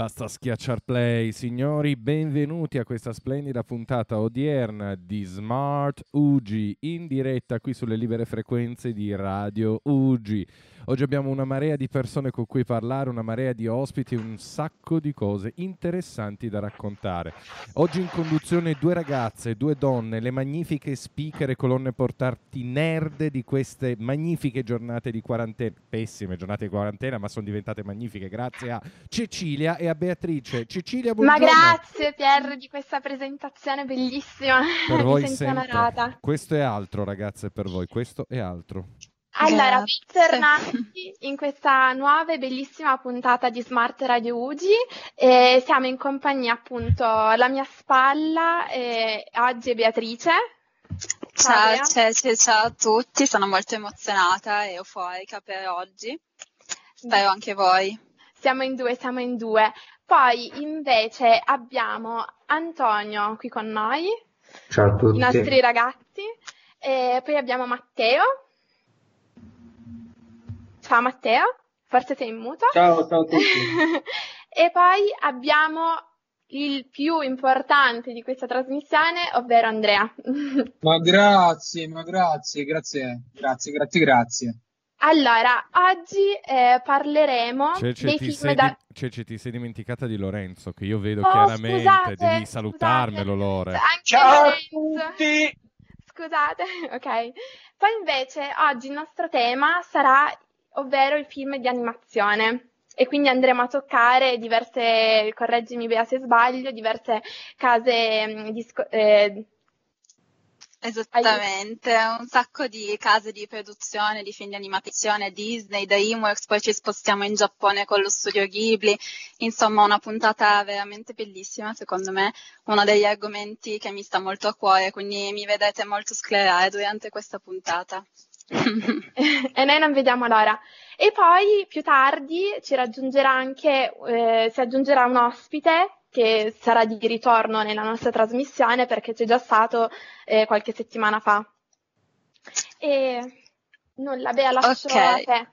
Basta schiacciar play, signori, benvenuti a questa splendida puntata odierna di Smart UG in diretta qui sulle libere frequenze di Radio UG. Oggi abbiamo una marea di persone con cui parlare, una marea di ospiti, un sacco di cose interessanti da raccontare. Oggi in conduzione due ragazze, due donne, le magnifiche speaker e colonne portanti nerd di queste magnifiche giornate di quarantena, pessime giornate di quarantena, ma sono diventate magnifiche grazie a Cecilia e a Beatrice. Cecilia, buongiorno. Ma grazie Pier di questa presentazione bellissima. Per voi sempre. Questo è altro, ragazze, per voi. Questo è altro. Allora, bentornati in questa nuova e bellissima puntata di Smart Radio Ugi. E siamo in compagnia appunto alla mia spalla e oggi è Beatrice. Ciao, Bea. Ceci, ciao a tutti, sono molto emozionata e euforica per oggi. Spero anche voi. Siamo in due, siamo in due. Poi invece abbiamo Antonio qui con noi, Ciao a i tutti. nostri ragazzi. E poi abbiamo Matteo. Ciao Matteo, forse sei in muto. Ciao, ciao a tutti. E poi abbiamo il più importante di questa trasmissione, ovvero Andrea. Ma grazie, ma grazie, grazie, grazie, grazie, grazie. Allora, oggi eh, parleremo Cece dei ti, film sei da... di- Cece, ti sei dimenticata di Lorenzo, che io vedo Oh, chiaramente. scusate, Devi salutarmelo, scusate. Lore. Anche Ciao a tutti! Scusate, ok. Poi invece oggi il nostro tema sarà, ovvero il film di animazione. E quindi andremo a toccare diverse, correggimi Bea se sbaglio, diverse case mm, disco- eh, Esattamente, un sacco di case di produzione, di film di animazione, Disney, DreamWorks, poi ci spostiamo in Giappone con lo studio Ghibli, insomma una puntata veramente bellissima secondo me, uno degli argomenti che mi sta molto a cuore, quindi mi vedrete molto sclerare durante questa puntata. E noi non vediamo l'ora. E poi più tardi ci raggiungerà anche, eh, si aggiungerà un ospite che sarà di ritorno nella nostra trasmissione perché c'è già stato eh, qualche settimana fa. E nulla, Bea, lascio Ok. a te.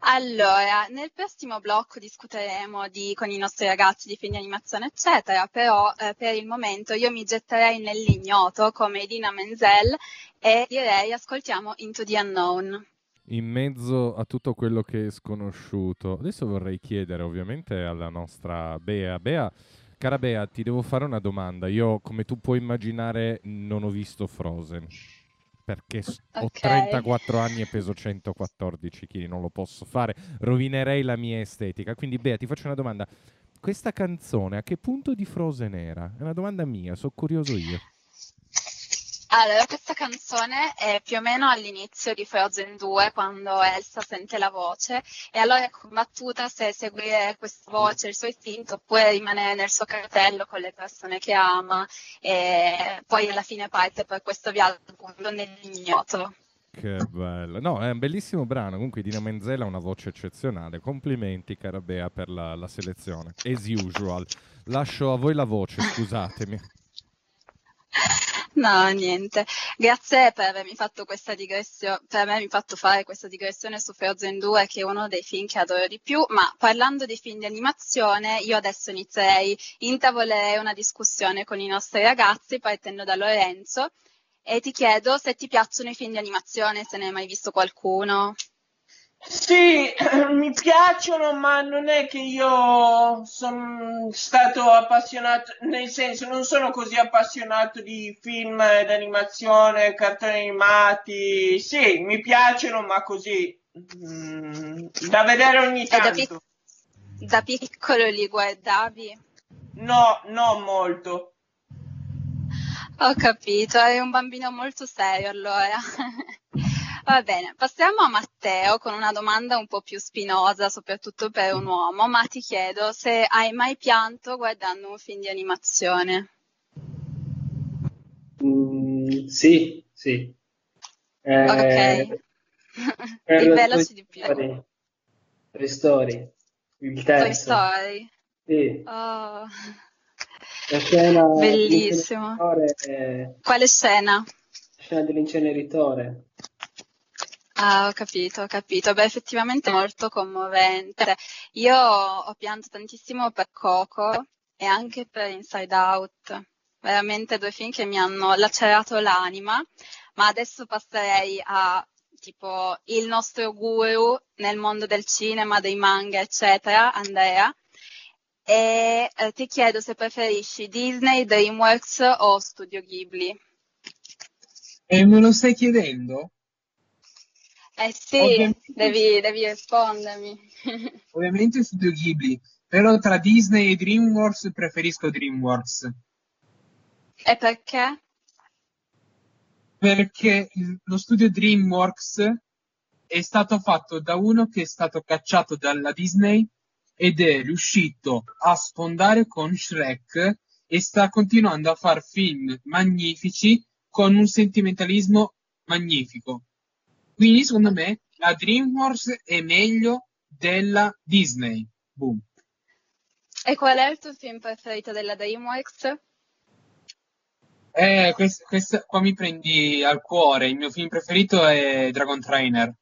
Allora, nel prossimo blocco discuteremo di- con i nostri ragazzi di film di animazione, eccetera, però eh, per il momento io mi getterei nell'ignoto come Idina Menzel e direi ascoltiamo Into the Unknown. In mezzo a tutto quello che è sconosciuto, adesso vorrei chiedere ovviamente alla nostra Bea. Bea, cara Bea, ti devo fare una domanda. Io, come tu puoi immaginare, non ho visto Frozen. Perché s- ho Ok. 34 anni e peso 114 kg, non lo posso fare, rovinerei la mia estetica. Quindi, Bea, ti faccio una domanda. Questa canzone a che punto di Frozen era? È una domanda mia, sono curioso io. Allora, questa canzone è più o meno all'inizio di Frozen 2, quando Elsa sente la voce, e allora è combattuta se seguire questa voce, il suo istinto, oppure rimanere nel suo cartello con le persone che ama, e poi alla fine parte per questo viaggio appunto nell'ignoto. Che bello. No, è un bellissimo brano. Comunque Dina Menzella ha una voce eccezionale. Complimenti, cara Bea, per la, la selezione. As usual. Lascio a voi la voce, scusatemi. No, niente. Grazie per avermi fatto questa digressione, per avermi fatto fare questa digressione su Frozen 2, che è uno dei film che adoro di più. Ma parlando di film di animazione, io adesso inizierei, intavolerei una discussione con i nostri ragazzi, partendo da Lorenzo, e ti chiedo se ti piacciono i film di animazione, se ne hai mai visto qualcuno. Sì, mi piacciono, ma non è che io sono stato appassionato, nel senso non sono così appassionato di film d'animazione, cartoni animati. Sì, mi piacciono, ma così mm, da vedere ogni E da, tanto. pic- da piccolo li guardavi? No, non molto. Ho capito, eri un bambino molto serio allora. Va bene, passiamo a Matteo con una domanda un po' più spinosa, soprattutto per un uomo, ma ti chiedo se hai mai pianto guardando un film di animazione. Mm, sì, sì. Eh, Ok. Rivelaci Toy di più. Story. Toy Story, il Toy terzo. Story. Sì, Oh, la scena bellissimo. Quale scena? la scena dell'inceneritore. Ah, ho capito, ho capito. Beh, effettivamente è molto commovente. Io ho pianto tantissimo per Coco e anche per Inside Out. Veramente due film che mi hanno lacerato l'anima. Ma adesso passerei a tipo il nostro guru nel mondo del cinema, dei manga, eccetera, Andrea. E eh, ti chiedo se preferisci Disney, DreamWorks o Studio Ghibli. E me lo stai chiedendo? Eh sì, Ovviamente- devi, devi rispondermi. Ovviamente Studio Ghibli, però tra Disney e DreamWorks preferisco DreamWorks. E perché? perché lo studio DreamWorks è stato fatto da uno che è stato cacciato dalla Disney ed è riuscito a sfondare con Shrek e sta continuando a fare film magnifici con un sentimentalismo magnifico. Quindi, secondo me, la DreamWorks è meglio della Disney. Boom. E qual è il tuo film preferito della DreamWorks? Eh, quest- questa qua mi prendi al cuore. Il mio film preferito è Dragon Trainer.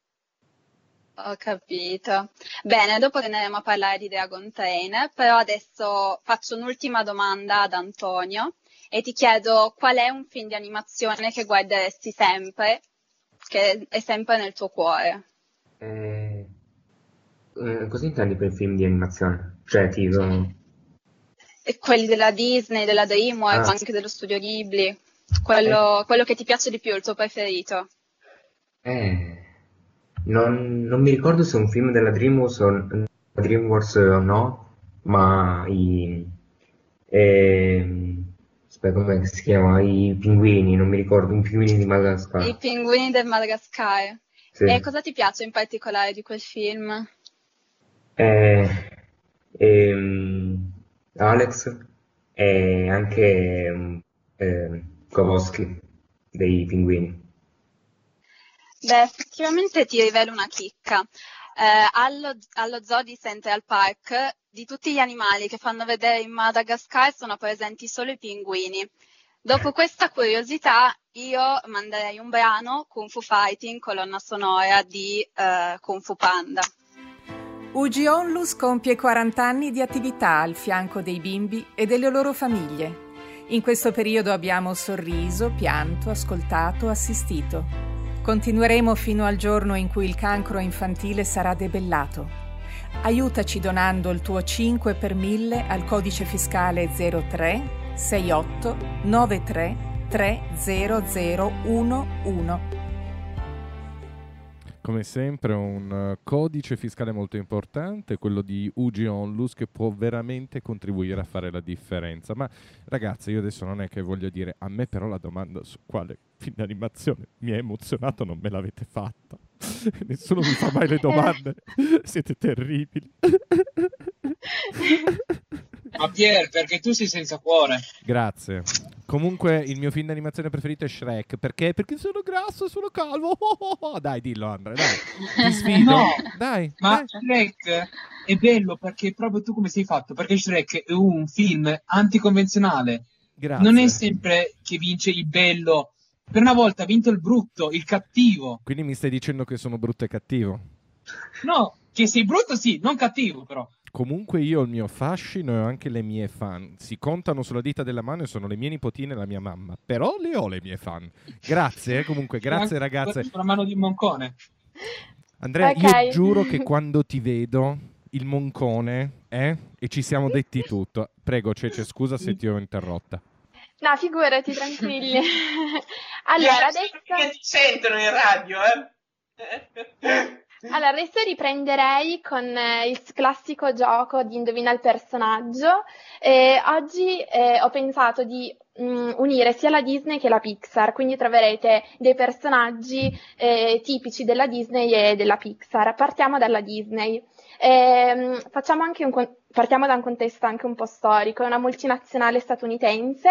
Ho capito. Bene, dopo torneremo a parlare di Dragon Trainer, però adesso faccio un'ultima domanda ad Antonio e ti chiedo qual è un film di animazione che guarderesti sempre, che è sempre nel tuo cuore. Eh, eh, cosa intendi per film di animazione? Cioè, tipo... E quelli della Disney, della DreamWorks, Ah. anche dello studio Ghibli. Quello, quello che ti piace di più, il tuo preferito. Eh, non, non mi ricordo se è un film della DreamWorks o, DreamWorks o no, ma i... ehm, aspetta, come si chiama? I pinguini, non mi ricordo, i pinguini di Madagascar. I pinguini del Madagascar. Sì. E cosa ti piace in particolare di quel film? Eh, ehm, Alex e anche ehm, Kowalski dei pinguini. Beh, effettivamente ti rivelo una chicca. Eh, allo, allo zoo di Central Park, di tutti gli animali che fanno vedere in Madagascar, sono presenti solo i pinguini. Dopo questa curiosità, io manderei un brano Kung Fu Fighting, colonna sonora di eh, Kung Fu Panda. UG Onlus compie 40 anni di attività al fianco dei bimbi e delle loro famiglie. In questo periodo abbiamo sorriso, pianto, ascoltato, assistito. Continueremo fino al giorno in cui il cancro infantile sarà debellato. Aiutaci donando il tuo 5 per 1000 al codice fiscale 03 68 93 30011. Come sempre un eh, codice fiscale molto importante, quello di UG Onlus, che può veramente contribuire a fare la differenza. Ma ragazzi, io adesso non è che voglio dire, a me però la domanda su quale film d'animazione mi ha emozionato non me l'avete fatta. Nessuno mi fa mai le domande, siete terribili. Ma Pier, perché tu sei senza cuore. Grazie. Comunque il mio film d'animazione preferito è Shrek. Perché? Perché sono grasso e sono calvo. Dai, dillo Andre, dai. Ti sfido. No, dai. Ma dai. Shrek è bello perché proprio tu come sei fatto? Perché Shrek è un film anticonvenzionale. Grazie. Non è sempre che vince il bello. Per una volta ha vinto il brutto, il cattivo. Quindi mi stai dicendo che sono brutto e cattivo? No, che sei brutto sì, non cattivo però. Comunque io ho il mio fascino e ho anche le mie fan. Si contano sulla dita della mano e sono le mie nipotine e la mia mamma. Però le ho le mie fan. Grazie, eh, comunque, grazie ragazze. Sulla mano di Moncone. Andrea, Ok. io giuro che quando ti vedo, il moncone, eh? E ci siamo detti tutto. Prego, Cece, scusa se ti ho interrotta. No, figurati, tranquilli. allora, adesso... Che ti sentono in radio, eh? Allora, adesso riprenderei con eh, il classico gioco di Indovina il personaggio. Eh, oggi eh, ho pensato di mh, unire sia la Disney che la Pixar, quindi troverete dei personaggi eh, tipici della Disney e della Pixar. Partiamo dalla Disney. Anche un partiamo da un contesto anche un po' storico, è una multinazionale statunitense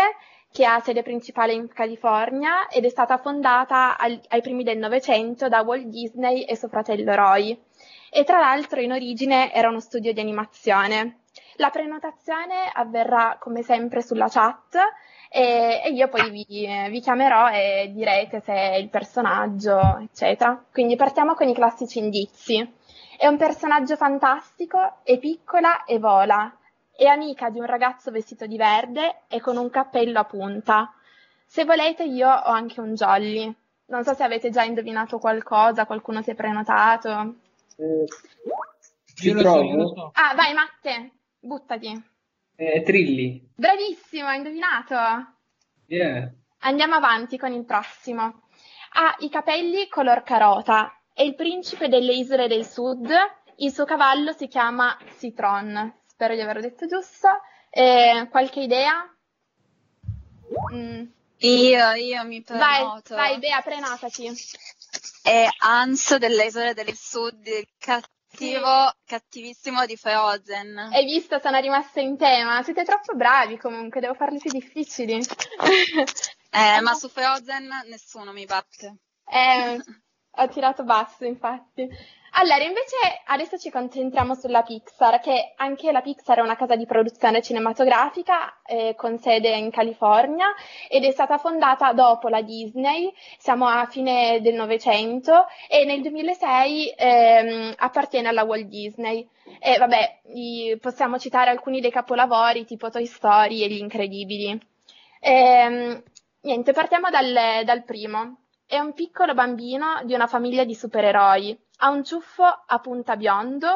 che ha sede principale in California ed è stata fondata al- ai primi del Novecento da Walt Disney e suo fratello Roy. E tra l'altro in origine era uno studio di animazione. La prenotazione avverrà come sempre sulla chat e, e io poi vi, vi chiamerò e direte se è il personaggio, eccetera. Quindi partiamo con i classici indizi. È un personaggio fantastico, è piccola e vola. È amica di un ragazzo vestito di verde e con un cappello a punta. Se volete io ho anche un jolly. Non so se avete già indovinato qualcosa, qualcuno si è prenotato. Eh, Io lo so, io lo so. Ah, vai Matte, buttati. Eh, Trilli. Bravissimo, hai indovinato. Yeah. Andiamo avanti con il prossimo. Ha i capelli color carota, è il principe delle isole del sud, il suo cavallo si chiama Citron. Spero di averlo detto giusto. Eh, qualche idea? Mm. Io, io mi Vai, prenoto. vai, Bea, prenotati. È Hans delle isole del sud, il cattivo, cattivissimo di Frozen. Hai visto, sono rimasta in tema. Siete troppo bravi comunque, devo farli più difficili. Eh, ma su Frozen nessuno mi batte. Eh, ho tirato basso, infatti. Allora, invece adesso ci concentriamo sulla Pixar, che anche la Pixar è una casa di produzione cinematografica eh, con sede in California ed è stata fondata dopo la Disney, siamo a fine del Novecento e nel 2006 ehm, appartiene alla Walt Disney. E vabbè, i- possiamo citare alcuni dei capolavori tipo Toy Story e Gli Incredibili. Ehm, niente, partiamo dal, dal primo. È un piccolo bambino di una famiglia di supereroi. Ha un ciuffo a punta biondo,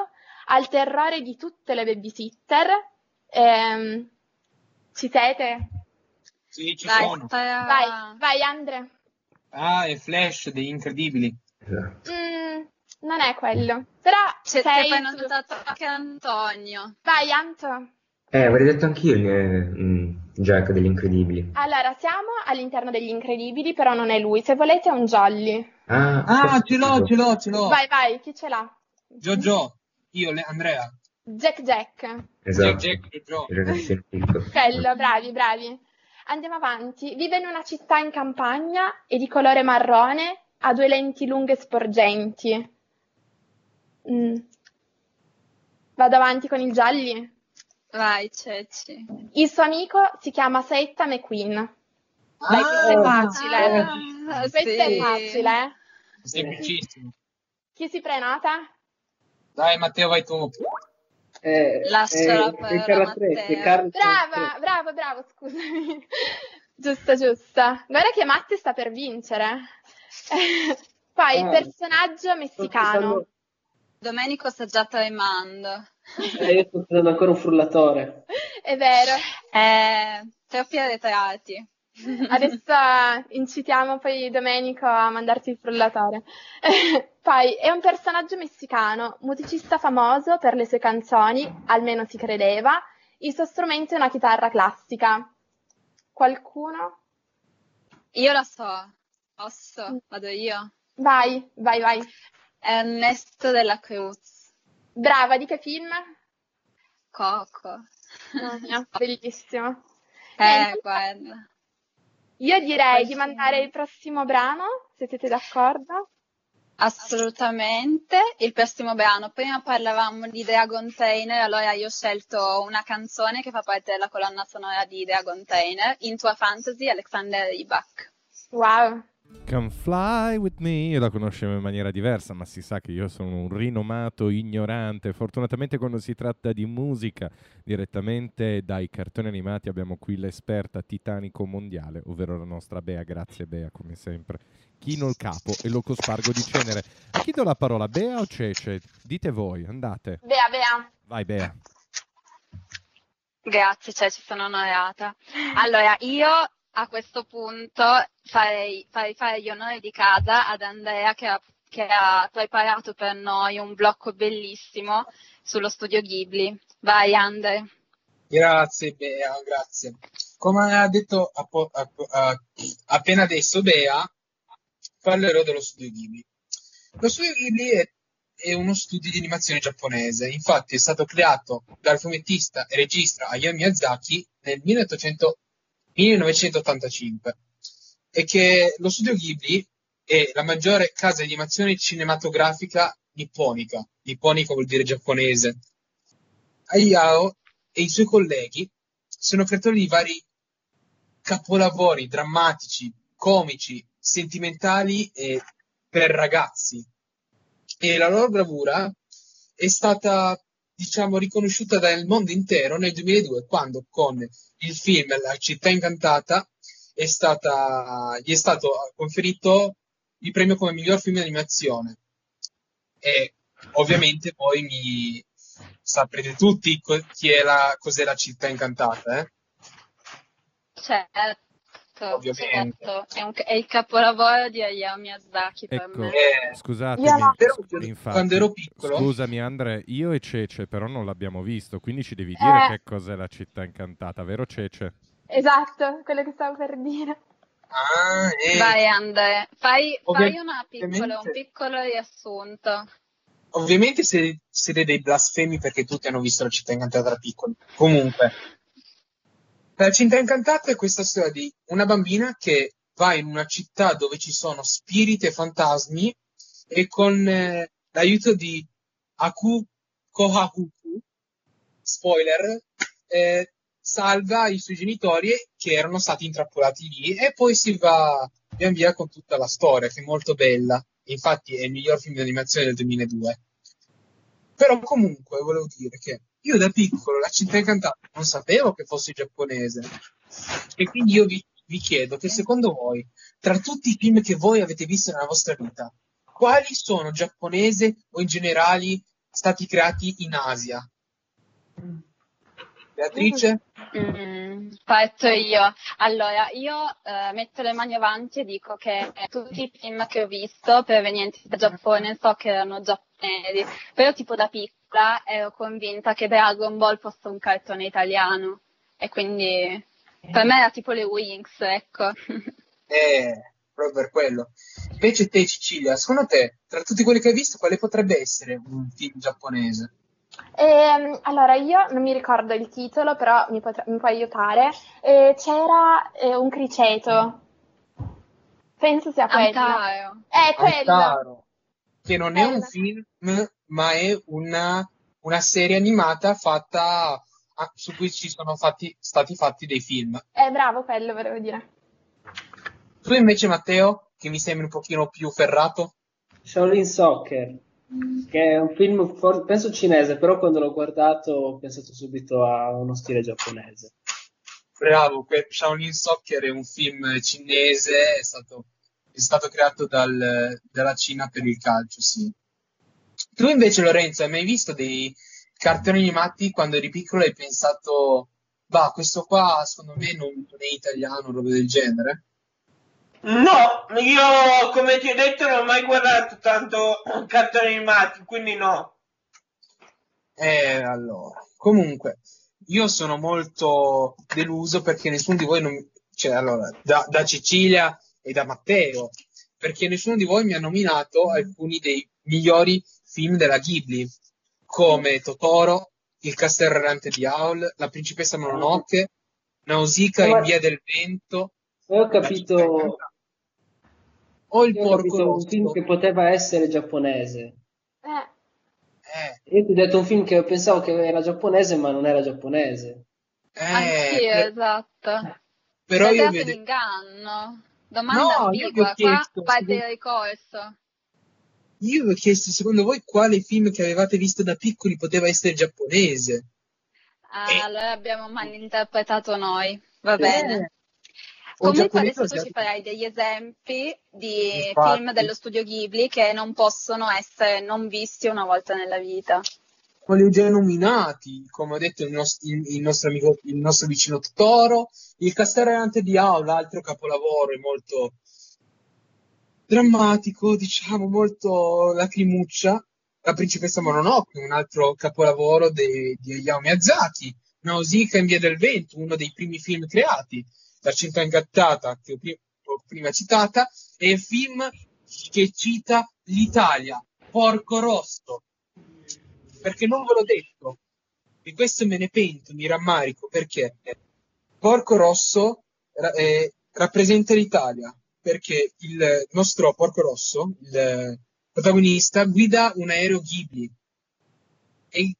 ha il terrore di tutte le babysitter. Ehm, ci siete? Sì, ci Vai, sono. Vai, vai Andre. Ah, è Flash degli incredibili. Esatto. Mm, non è quello. Però C'è sei su- prenotato anche Antonio. Vai Anto. Eh, avrei detto anch'io il mm, Jack degli Incredibili. Allora, siamo all'interno degli incredibili, però non è lui. Se volete è un jolly. Ah, Ah, ce l'ho, ce l'ho, ce l'ho. Vai, vai, chi ce l'ha? Jojo, io, le- Andrea. Jack Jack. Esatto. Jack, Jack, piccolo. Quello, bravi, bravi. Andiamo avanti. Vive in una città in campagna, è di colore marrone, ha due lenti lunghe sporgenti. Mm. Vado avanti con il gialli. Vai, Ceci. Il suo amico si chiama Setta McQueen. Dai, questo è Ah, facile. Ah, questo è sì. facile. Eh. Semplicissimo. Chi si prenota? Dai, Matteo, vai tu. Eh, Lascia eh, la parola è Carla a Trezzi, Matteo. è Carla Brava, bravo, bravo, scusami. Giusto, giusto. Guarda che Matti sta per vincere. Poi, Ah. personaggio Sto messicano. aspettando- Domenico sta già tremando. eh, io sto aspettando ancora un frullatore. È vero. Eh, troppi arretrati. Adesso incitiamo poi Domenico a mandarti il frullatore. Poi è un personaggio messicano, musicista famoso per le sue canzoni, almeno si credeva. Il suo strumento è una chitarra classica. Qualcuno? Io la so. Posso? Vado io. Vai, vai, vai. Ernesto della Cruz. Brava, di che film? Coco. Mamma mia, bellissimo. Eh, guarda. Io direi di mandare il prossimo brano, se siete d'accordo. Assolutamente. Il prossimo brano. Prima parlavamo di Dragon Trainer, allora io ho scelto una canzone che fa parte della colonna sonora di Dragon Trainer, Into a Fantasy, Alexander Rybak. Wow. Can Fly With Me, io la conoscevo in maniera diversa, ma si sa che io sono un rinomato ignorante. Fortunatamente quando si tratta di musica direttamente dai cartoni animati abbiamo qui l'esperta titanico mondiale, ovvero la nostra Bea. Grazie Bea, come sempre. Chino il capo e lo cospargo di cenere. A chi do la parola, Bea o Cece? Dite voi, andate. Bea, Bea. Vai Bea. Grazie, cioè ci sono onorata. Allora, io a questo punto farei, farei fare gli onori di casa ad Andrea che ha, che ha preparato per noi un blocco bellissimo sullo studio Ghibli. Vai, Andre. Grazie Bea, grazie. Come ha detto appo- app- a- appena adesso Bea, parlerò dello studio Ghibli. Lo studio Ghibli è, è uno studio di animazione giapponese, infatti è stato creato dal fumettista e regista Hayao Miyazaki nel 1800 1985 e che lo studio Ghibli è la maggiore casa di animazione cinematografica nipponica. Nipponica vuol dire giapponese. Hayao e i suoi colleghi sono creatori di vari capolavori drammatici, comici, sentimentali e per ragazzi. E la loro bravura è stata, diciamo, riconosciuta dal mondo intero nel 2002, quando con il film La città incantata è stata, gli è stato conferito il premio come miglior film di animazione. E ovviamente poi mi saprete tutti chi è la, cos'è la città incantata, eh? Certo, Ovviamente. certo. È, un- è il capolavoro di Hayao Miyazaki per Ecco, me. Eh, scusatemi, Però infatti, quando ero piccolo, scusami Andre, io e Cece però non l'abbiamo visto, quindi ci devi dire Eh. che cos'è la città incantata, vero Cece? Esatto, quello che stavo per dire. ah, eh, Vai Andre, fai, fai una piccola, un piccolo riassunto. ovviamente siete dei blasfemi perché tutti hanno visto la città incantata da piccoli. Comunque, la città incantata è questa storia di una bambina che va in una città dove ci sono spiriti e fantasmi e con eh, l'aiuto di Aku Kohakuku, spoiler, eh, salva i suoi genitori che erano stati intrappolati lì e poi si va via via con tutta la storia che è molto bella. Infatti è il miglior film di animazione del 2002. Però comunque volevo dire che io da piccolo la città incantata non sapevo che fosse giapponese. E quindi io vi, vi chiedo che secondo voi, tra tutti i film che voi avete visto nella vostra vita, quali sono giapponese o in generale stati creati in Asia? Beatrice? Mm, parto io. Allora, io eh, metto le mani avanti e dico che tutti i film che ho visto provenienti dal Giappone so che erano giapponesi, però tipo da piccola ero convinta che Dragon Ball fosse un cartone italiano e quindi per me era tipo le Wings, ecco. Eh, proprio per quello. Invece te, Cecilia, secondo te, tra tutti quelli che hai visto, quale potrebbe essere un film giapponese? Ehm, allora, io non mi ricordo il titolo, però mi, potre- mi puoi aiutare. Eh, c'era eh, un criceto. Penso sia quello. Antaro. È quello. Antaro, che non è un Quello. film, ma è una, una serie animata fatta ah, su cui ci sono fatti, stati fatti dei film. È bravo quello, volevo dire. Tu invece, Matteo, che mi sembri un pochino più ferrato? Shaolin Soccer, che è un film for- penso cinese, però quando l'ho guardato ho pensato subito a uno stile giapponese. Bravo, que- Shaolin Soccer è un film cinese, è stato, è stato creato dal- dalla Cina per il calcio, sì. Tu invece, Lorenzo, hai mai visto dei cartoni animati quando eri piccolo e hai pensato, bah, questo qua secondo me non, non è italiano, roba del genere? No, io come ti ho detto non ho mai guardato tanto cartoni animati, quindi no. Eh, allora, comunque, io sono molto deluso perché nessuno di voi non, cioè, allora, da, da Cecilia e da Matteo, perché nessuno di voi mi ha nominato alcuni dei migliori film della Ghibli, come Totoro, Il castello errante di Howl, La principessa Mononoke, Nausicaa in via del vento, ho capito, o Il io ho porco capito un film rosso. che poteva essere giapponese. Eh, Eh, Io ti ho detto un film che pensavo che era giapponese, ma non era giapponese. eh, Anch'io, per- esatto. però io Vedete vedo... l'inganno. Domanda No, io ambigua, qua il ricorso. Io vi ho chiesto secondo voi quale film che avevate visto da piccoli poteva essere giapponese. Ah, Eh. allora abbiamo malinterpretato noi. Va Eh, bene. o Comunque adesso tu ci farai degli esempi di Infatti. film dello studio Ghibli che non possono essere non visti una volta nella vita. Quelli ho già nominati, come ha detto il, nos- il- il nostro amico, il nostro vicino Totoro, Il castello errante di Aula, altro capolavoro, è molto drammatico, diciamo, molto lacrimuccia. La principessa Mononoke, un altro capolavoro de- di Hayao Miyazaki. Nausicaa in Via del Vento, uno dei primi film creati, La città ingattata, che ho prima, ho prima citata, e il film che cita l'Italia, Porco Rosso. Perché non ve l'ho detto, e questo me ne pento, mi rammarico, perché Porco Rosso eh, rappresenta l'Italia, perché il nostro Porco Rosso, il protagonista, guida un aereo Ghibli. E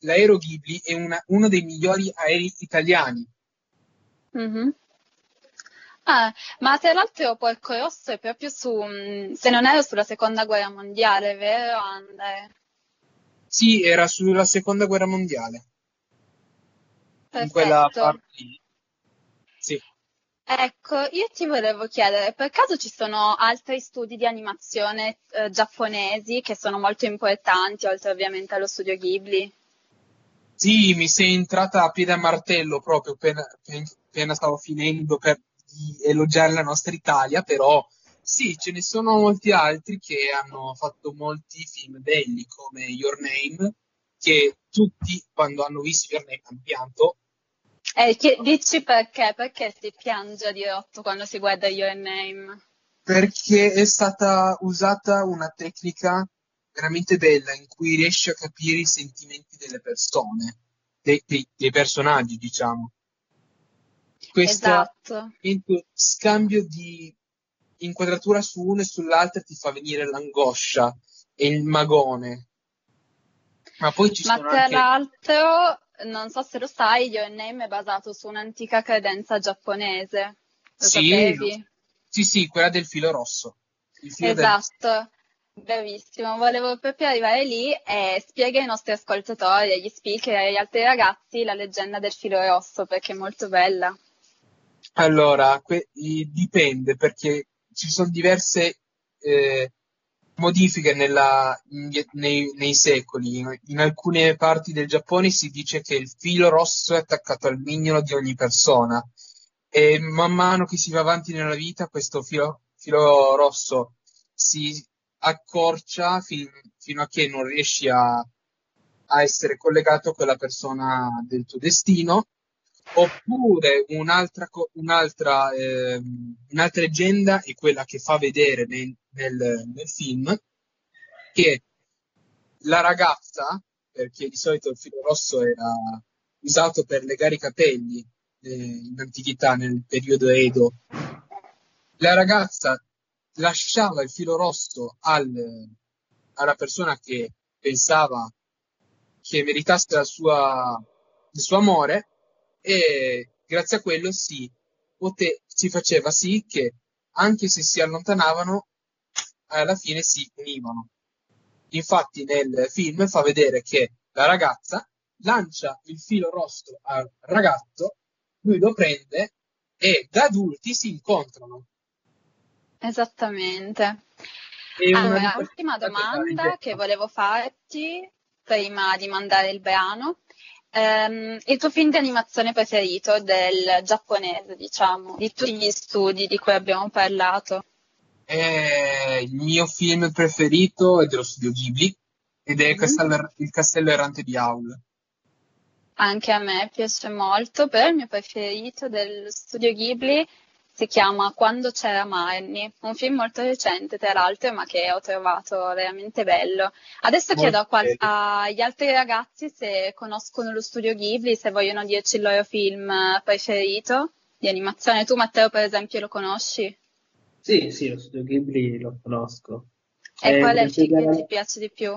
l'aereo Ghibli è una, uno dei migliori aerei italiani. Mm-hmm. Ah, ma tra l'altro Porco Rosso è proprio su, mm, se non ero sulla seconda guerra mondiale, vero Andre? Sì, era sulla seconda guerra mondiale. Perfetto. In quella parte lì. Ecco, io ti volevo chiedere, per caso ci sono altri studi di animazione eh, giapponesi che sono molto importanti, oltre ovviamente allo studio Ghibli? Sì, mi sei entrata a piede a martello proprio appena, appena stavo finendo per elogiare la nostra Italia, però sì, ce ne sono molti altri che hanno fatto molti film belli come Your Name, che tutti quando hanno visto Your Name hanno pianto eh, che, dici perché? Perché si piange a dirotto quando si guarda Your Name? Perché è stata usata una tecnica veramente bella in cui riesce a capire i sentimenti delle persone, dei, dei, dei personaggi, diciamo. Questo esatto. scambio di inquadratura su uno e sull'altra ti fa venire l'angoscia e il magone. Ma poi ci Ma sono tra anche... l'altro non so se lo sai, Your Name è basato su un'antica credenza giapponese. Lo sì, sapevi? Sì, sì, quella del filo rosso. Filo esatto, del... bravissimo. Volevo proprio arrivare lì e spiega ai nostri ascoltatori, agli speaker e agli altri ragazzi la leggenda del filo rosso perché è molto bella. Allora, que- dipende perché ci sono diverse eh, modifiche nella, nei, nei, secoli. In alcune parti del Giappone si dice che il filo rosso è attaccato al mignolo di ogni persona e man mano che si va avanti nella vita questo filo, filo rosso si accorcia fin, fino a che non riesci a, a essere collegato a quella persona del tuo destino Oppure un'altra, un'altra, eh, un'altra leggenda è quella che fa vedere nel, nel, nel, film che la ragazza, perché di solito il filo rosso era usato per legare i capelli eh, in antichità, nel periodo Edo, la ragazza lasciava il filo rosso al, alla persona che pensava che meritasse sua, il suo amore e grazie a quello si, pote- si faceva sì che anche se si allontanavano, alla fine si univano. Infatti nel film fa vedere che la ragazza lancia il filo rosso al ragazzo, lui lo prende e da adulti si incontrano. Esattamente. Allora, ultima domanda che volevo farti prima di mandare il brano Um, il tuo film di animazione preferito del giapponese, diciamo, di tutti gli studi di cui abbiamo parlato? Eh, il mio film preferito è dello studio Ghibli ed è mm. Castello, Il castello errante di Aul. Anche a me piace molto, però il mio preferito del studio Ghibli si chiama Quando c'era Marnie, un film molto recente tra l'altro, ma che ho trovato veramente bello. Adesso molto chiedo qual- agli altri ragazzi se conoscono lo studio Ghibli, se vogliono dirci il loro film preferito di animazione. Tu Matteo per esempio lo conosci? Sì, sì, lo studio Ghibli lo conosco. E eh, qual è il film che ti piace di più?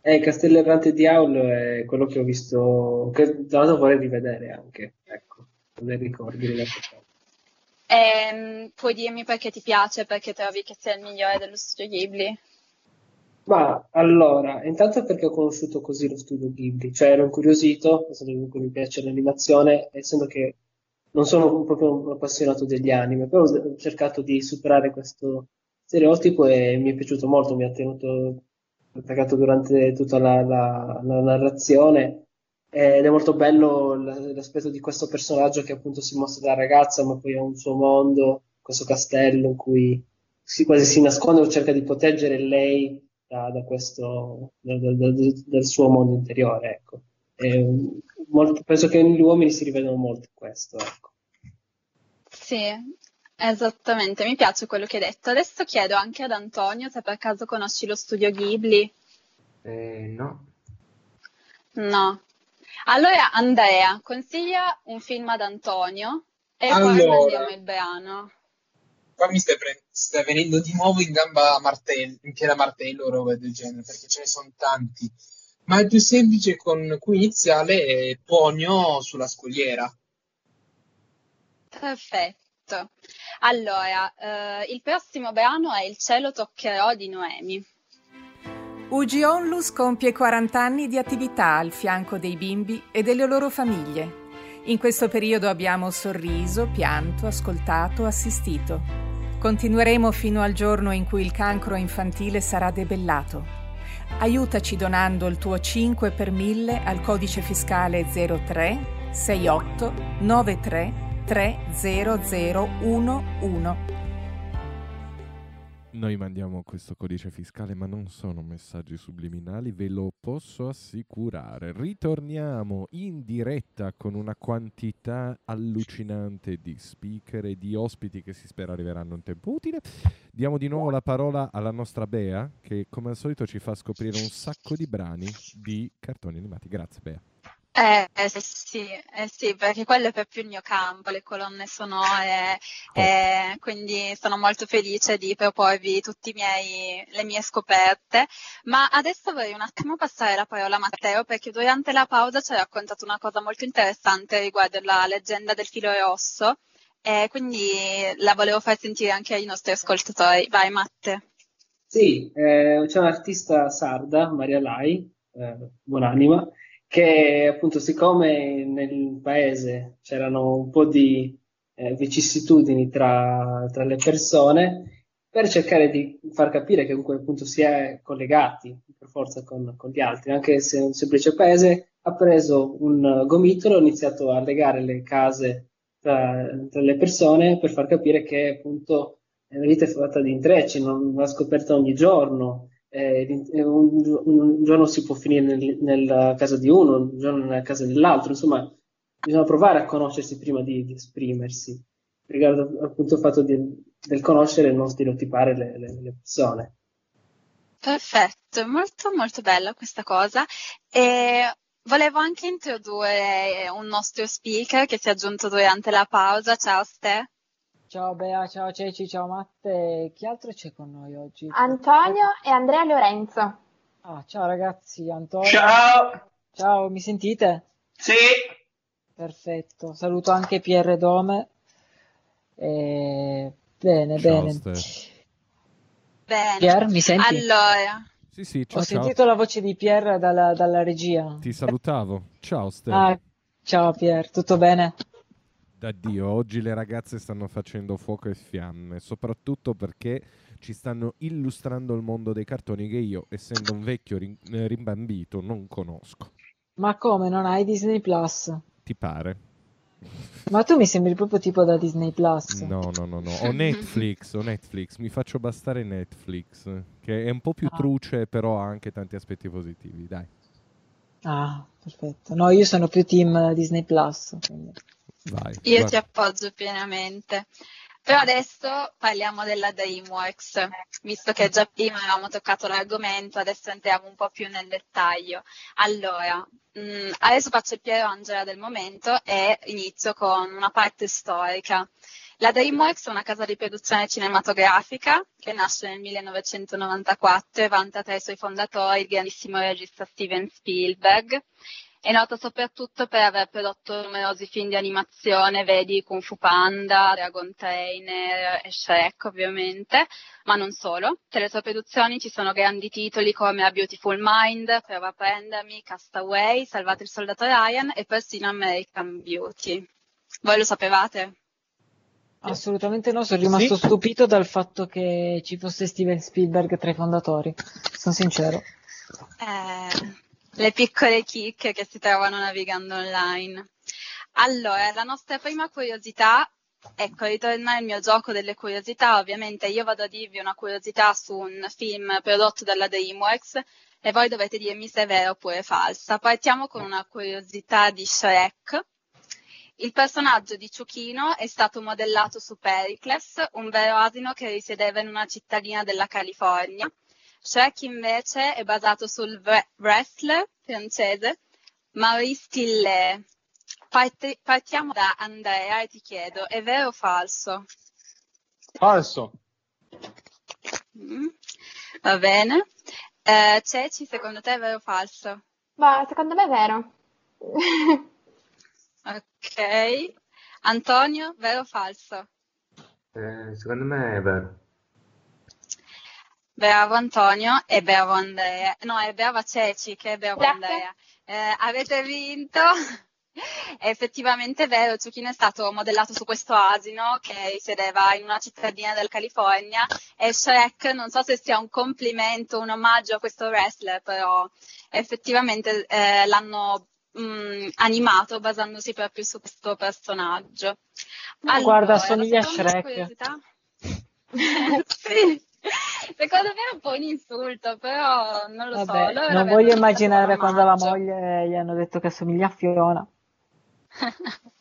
Eh, Castello Errante di Aul è quello che ho visto, che tra l'altro vorrei rivedere anche, ecco, non ricordi. E, puoi dirmi perché ti piace, perché trovi che sia il migliore dello studio Ghibli? Ma allora, intanto perché ho conosciuto così lo studio Ghibli, cioè ero incuriosito, essendo comunque mi piace l'animazione, essendo che non sono proprio un appassionato degli anime, però ho cercato di superare questo stereotipo e mi è piaciuto molto, mi ha tenuto attaccato durante tutta la, la, la narrazione ed è molto bello l'aspetto di questo personaggio che appunto si mostra da ragazza, ma poi ha un suo mondo, questo castello in cui si, quasi si nasconde o cerca di proteggere lei da, da questo, da, da, dal suo mondo interiore. Ecco. Molto- penso che negli uomini si rivedono molto in questo, ecco. Sì, esattamente, mi piace quello che hai detto. Adesso chiedo anche ad Antonio se per caso conosci lo studio Ghibli. Eh, no. No. Allora, Andrea, consiglia un film ad Antonio e poi Allora. mandiamo il brano. Qua mi stai, pre- stai venendo di nuovo in gamba a martello, in piede a martello o roba del genere, perché ce ne sono tanti. Ma il più semplice con cui iniziare è Ponio sulla scogliera. Perfetto. Allora, eh, il prossimo brano è Il cielo toccherò di Noemi. Ugi Onlus compie 40 anni di attività al fianco dei bimbi e delle loro famiglie. In questo periodo abbiamo sorriso, pianto, ascoltato, assistito. Continueremo fino al giorno in cui il cancro infantile sarà debellato. Aiutaci donando il tuo 5 per 1000 al codice fiscale 03 68 93 30011. Noi mandiamo questo codice fiscale, ma non sono messaggi subliminali, ve lo posso assicurare. Ritorniamo in diretta con una quantità allucinante di speaker e di ospiti che si spera arriveranno in tempo utile. Diamo di nuovo la parola alla nostra Bea, che come al solito ci fa scoprire un sacco di brani di cartoni animati. Grazie Bea. Eh, eh, sì, eh sì, perché quello è proprio il mio campo, le colonne sonore, eh, quindi sono molto felice di proporvi tutte le mie scoperte. Ma adesso vorrei un attimo passare la parola a Matteo, perché durante la pausa ci ha raccontato una cosa molto interessante riguardo la leggenda del filo rosso, e quindi la volevo far sentire anche ai nostri ascoltatori. Vai, Matte. Sì, eh, c'è un'artista sarda, Maria Lai, eh, buonanima, che appunto siccome nel paese c'erano un po' di eh, vicissitudini tra, tra le persone, per cercare di far capire che comunque appunto si è collegati per forza con, con gli altri, anche se è un semplice paese, ha preso un gomitolo, ha iniziato a legare le case tra, tra le persone per far capire che appunto la vita è fatta di intrecci, non va scoperta ogni giorno, eh, un, un, giorno si può finire nel, nella casa di uno, un giorno nella casa dell'altro, insomma, bisogna provare a conoscersi prima di, di esprimersi, riguardo appunto il fatto di, del conoscere e non stereotipare le, le, le persone. Perfetto, molto molto bella questa cosa. E volevo anche introdurre un nostro speaker che si è aggiunto durante la pausa. Ciao Ste. Ciao Bea, ciao Ceci, ciao Matte. Chi altro c'è con noi oggi? Antonio e Andrea Lorenzo. Ah, ciao ragazzi, Antonio. Ciao! Ciao, mi sentite? Sì! Perfetto. Saluto anche Pierre Dome. E... Bene, Ciao, bene. Ste. Bene. Pier, mi senti? Allora, Sì, sì, Ho ciao, ciao. sentito la voce di Pier dalla, dalla regia. Ti salutavo. Ciao Ste. Ah, ciao Pier, tutto bene? Da Dio, oggi le ragazze stanno facendo fuoco e fiamme, soprattutto perché ci stanno illustrando il mondo dei cartoni che io, essendo un vecchio eh, rimbambito, non conosco. Ma come, non hai Disney Plus? Ti pare? Ma tu mi sembri proprio tipo da Disney Plus. No, no, no, no. Ho Netflix, ho Netflix, mi faccio bastare Netflix, che è un po' più Ah. truce, però ha anche tanti aspetti positivi, dai. Ah, perfetto. No, io sono più team Disney Plus. quindi. Vai. io Guarda- ti appoggio pienamente. Però adesso parliamo della DreamWorks, visto che già prima avevamo toccato l'argomento, adesso entriamo un po' più nel dettaglio. Allora, mh, adesso faccio il Piero Angela del momento e inizio con una parte storica. La DreamWorks è una casa di produzione cinematografica che nasce nel 1994 e vanta tra i suoi fondatori il grandissimo regista Steven Spielberg. È nota soprattutto per aver prodotto numerosi film di animazione, vedi Kung Fu Panda, Dragon Trainer e Shrek ovviamente, ma non solo. Tra le sue produzioni ci sono grandi titoli come A Beautiful Mind, Prova a prendermi, Castaway, Salvate il soldato Ryan e persino American Beauty. Voi lo sapevate? Assolutamente no, sono rimasto stupito dal fatto che ci fosse Steven Spielberg tra i fondatori. Sono sincero. Eh, le piccole chicche che si trovano navigando online. Allora, la nostra prima curiosità, ecco, ritorna il mio gioco delle curiosità. Ovviamente io vado a dirvi una curiosità su un film prodotto dalla DreamWorks e voi dovete dirmi se è vera oppure falsa. Partiamo con una curiosità di Shrek. Il personaggio di Ciuchino è stato modellato su Pericles, un vero asino che risiedeva in una cittadina della California. Shrek invece è basato sul wrestler francese Maurice Tillet. Parti- partiamo da Andrea e ti chiedo, è vero o falso? Falso. Mm, va bene. Eh, Ceci, secondo te è vero o falso? Ma secondo me è vero. ok. Antonio, vero o falso? Eh, secondo me è vero. Bravo Antonio e bravo Andrea. No, è brava Ceci che è bravo Grazie. Andrea. Eh, avete vinto. È effettivamente vero, Zucchino è stato modellato su questo asino che risiedeva in una cittadina del California e Shrek non so se sia un complimento, un omaggio a questo wrestler, però effettivamente eh, l'hanno mh, animato basandosi proprio su questo personaggio. Ma guarda, Allora, assomiglia a Shrek. sì, secondo me è un po' un insulto, però non lo so. Vabbè, loro non l'avevano voglio immaginare quando la moglie gli hanno detto che assomiglia a Fiona.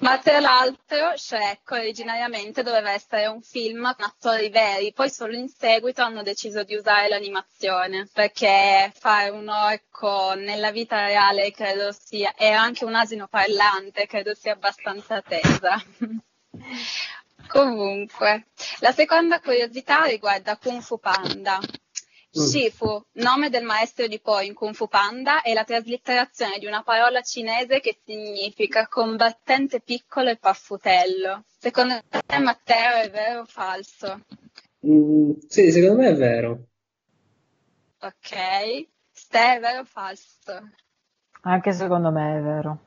Ma tra l'altro Shrek originariamente doveva essere un film con attori veri, poi solo in seguito hanno deciso di usare l'animazione, perché fare un orco nella vita reale credo sia, e anche un asino parlante credo sia abbastanza tesa. Comunque, la seconda curiosità riguarda Kung Fu Panda. Shifu, nome del maestro di Po in Kung Fu Panda, è la traslitterazione di una parola cinese che significa combattente piccolo e paffutello. Secondo te, Matteo, è vero o falso? Mm, sì, secondo me è vero. Ok. Ste, è vero o falso? Anche secondo me è vero.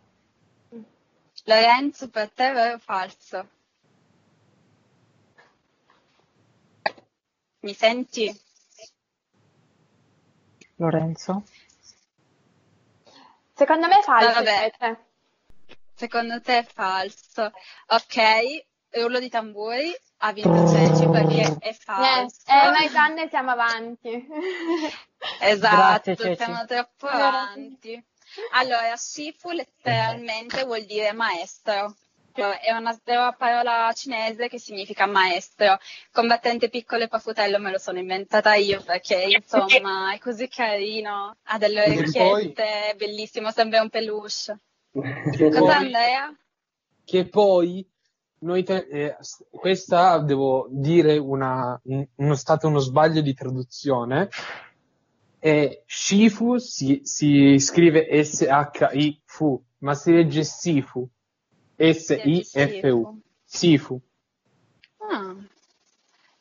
Lorenzo, per te è vero o falso? Mi senti? Lorenzo? Secondo me è falso. Vabbè. invece. Secondo te è falso. Ok, rullo di tamburi, ha vinto Ceci perché è Eh, falso. eh, noi donne siamo avanti. Esatto, Grazie, siamo troppo avanti. Allora, Shifu letteralmente vuol dire maestro. Cioè, È una, è una parola cinese che significa maestro. Combattente piccolo e paffutello me lo sono inventata io perché insomma è così carino, ha delle orecchiette, è bellissimo, sembra un peluche. Poi- Cosa Andrea? che poi noi te- eh, questa devo dire una, un- uno stato uno sbaglio di traduzione e Shifu si, si scrive S-H-I-Fu ma si legge Sifu S-I-F-U Sifu Ah.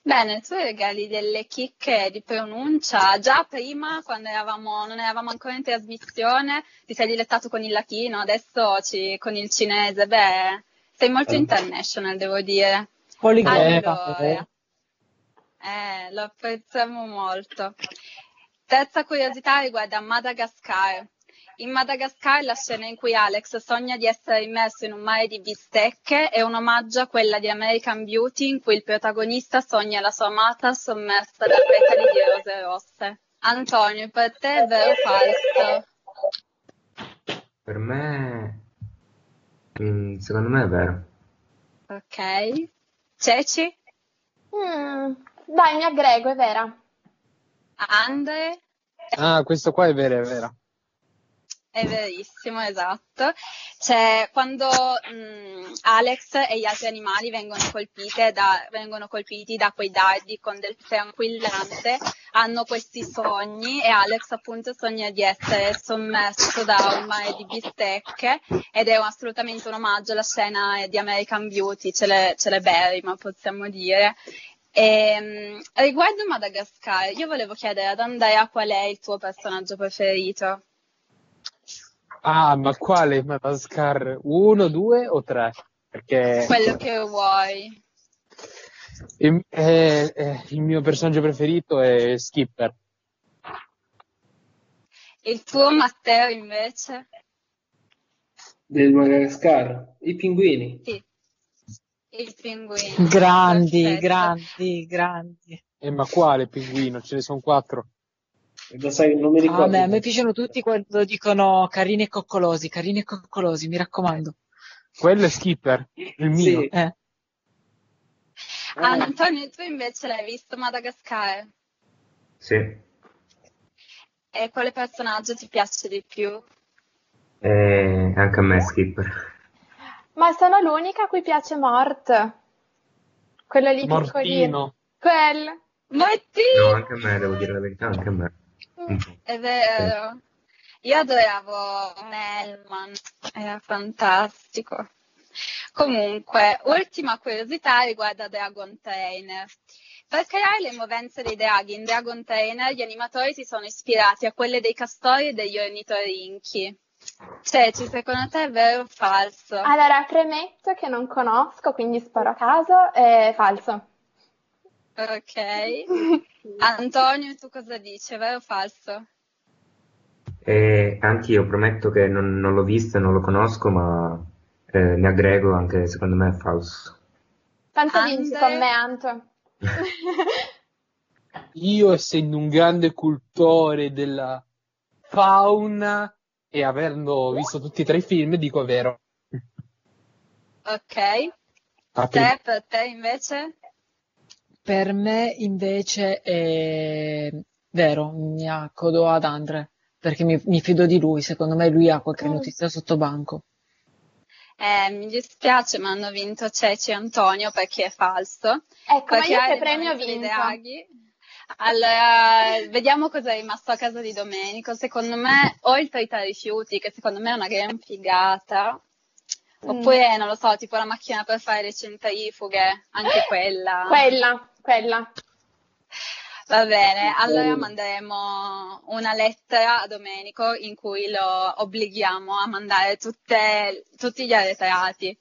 Bene, tu regali delle chicche di pronuncia. Già prima, quando eravamo, non eravamo ancora in trasmissione, ti sei dilettato con il latino, adesso ci- con il cinese. Beh, sei molto Eh. international, devo dire. Poliglota. Allora, eh, lo apprezziamo molto. Terza curiosità riguarda Madagascar. In Madagascar la scena in cui Alex sogna di essere immerso in un mare di bistecche è un omaggio a quella di American Beauty in cui il protagonista sogna la sua amata sommersa da petali di rose rosse. Antonio, per te è vero o falso? Per me, mm, secondo me è vero. Ok. Ceci? Mm, dai, mi aggrego, è vera. Andre? ah questo qua è vero è vero È verissimo, esatto. Cioè, quando mh, Alex e gli altri animali vengono, da, vengono colpiti da quei dardi con del tranquillante, hanno questi sogni e Alex appunto sogna di essere sommerso da un mare di bistecche ed è assolutamente un omaggio alla scena di American Beauty, cele- celeberrima possiamo dire. E, mh, riguardo Madagascar, io volevo chiedere ad Andrea qual è il tuo personaggio preferito. Ah ma quale Madagascar? uno, due o tre? perché Quello che vuoi. il, eh, eh, il mio personaggio preferito è Skipper Il tuo Matteo invece? Del Madagascar, i pinguini. Sì. Il pinguino. Grandi, Perfetto. grandi, grandi. Eh, ma quale pinguino? Ce ne sono quattro. Lo sai, non mi Ah, ricordo. a me, a me piacciono tutti quando dicono carini e coccolosi, carini e coccolosi, mi raccomando. Quello è Skipper, il mio. Sì. Eh. Ah, Antonio, tu invece l'hai visto Madagascar? Sì. E quale personaggio ti piace di più? E anche a me Skipper. Ma sono l'unica a cui piace Mort. Quello lì piccolino. Mortino. Quel. Martino! No, anche a me, devo dire la verità, anche a me. È vero. Io adoravo Melman, era fantastico. Comunque, ultima curiosità riguarda Dragon Trainer. Per creare le movenze dei draghi in Dragon Trainer, gli animatori si sono ispirati a quelle dei castori e degli ornitorinchi. Ceci, secondo te è vero o falso? Allora, premetto che non conosco, quindi sparo a caso. È falso. Ok. Antonio, tu cosa dici? Vero o falso? E anche io prometto che non, non l'ho visto e non lo conosco, ma eh, mi aggrego anche secondo me è falso. Tanto Andre? vinci con me, Anto. Io, essendo un grande cultore della fauna e avendo visto tutti e tre i film, dico vero. Ok. A te. Te, per te invece? Per me invece è vero, mi accodo ad Andre, perché mi, mi fido di lui, secondo me lui ha qualche Mm. notizia sotto banco. Eh, mi dispiace, ma hanno vinto Ceci e Antonio perché è falso. Ecco, ma Perché io hai che premio vinto? draghi. Allora, vediamo cosa è rimasto a casa di Domenico. Secondo me, o il trita rifiuti, che secondo me è una gran figata, Mm. oppure, non lo so, tipo la macchina per fare le centrifughe, anche quella. Quella, quella. Va bene, allora manderemo una lettera a Domenico in cui lo obblighiamo a mandare tutte- tutti gli arretrati.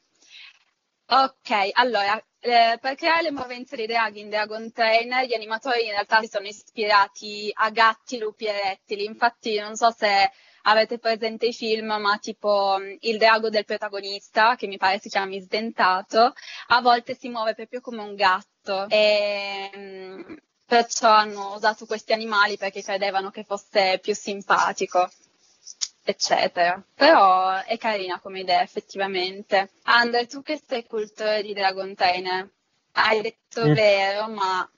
Ok, allora, eh, per creare le movenze dei draghi in Dragon Trainer, gli animatori in realtà si sono ispirati a gatti, lupi e rettili. Infatti, non so se avete presente i film, ma tipo mh, il drago del protagonista, che mi pare si chiami Sdentato, a volte si muove proprio come un gatto. E, mh, perciò hanno usato questi animali perché credevano che fosse più simpatico eccetera. Però è carina come idea, effettivamente. Andre, tu che sei cultore di Dragon Trainer, hai detto Mm. vero, ma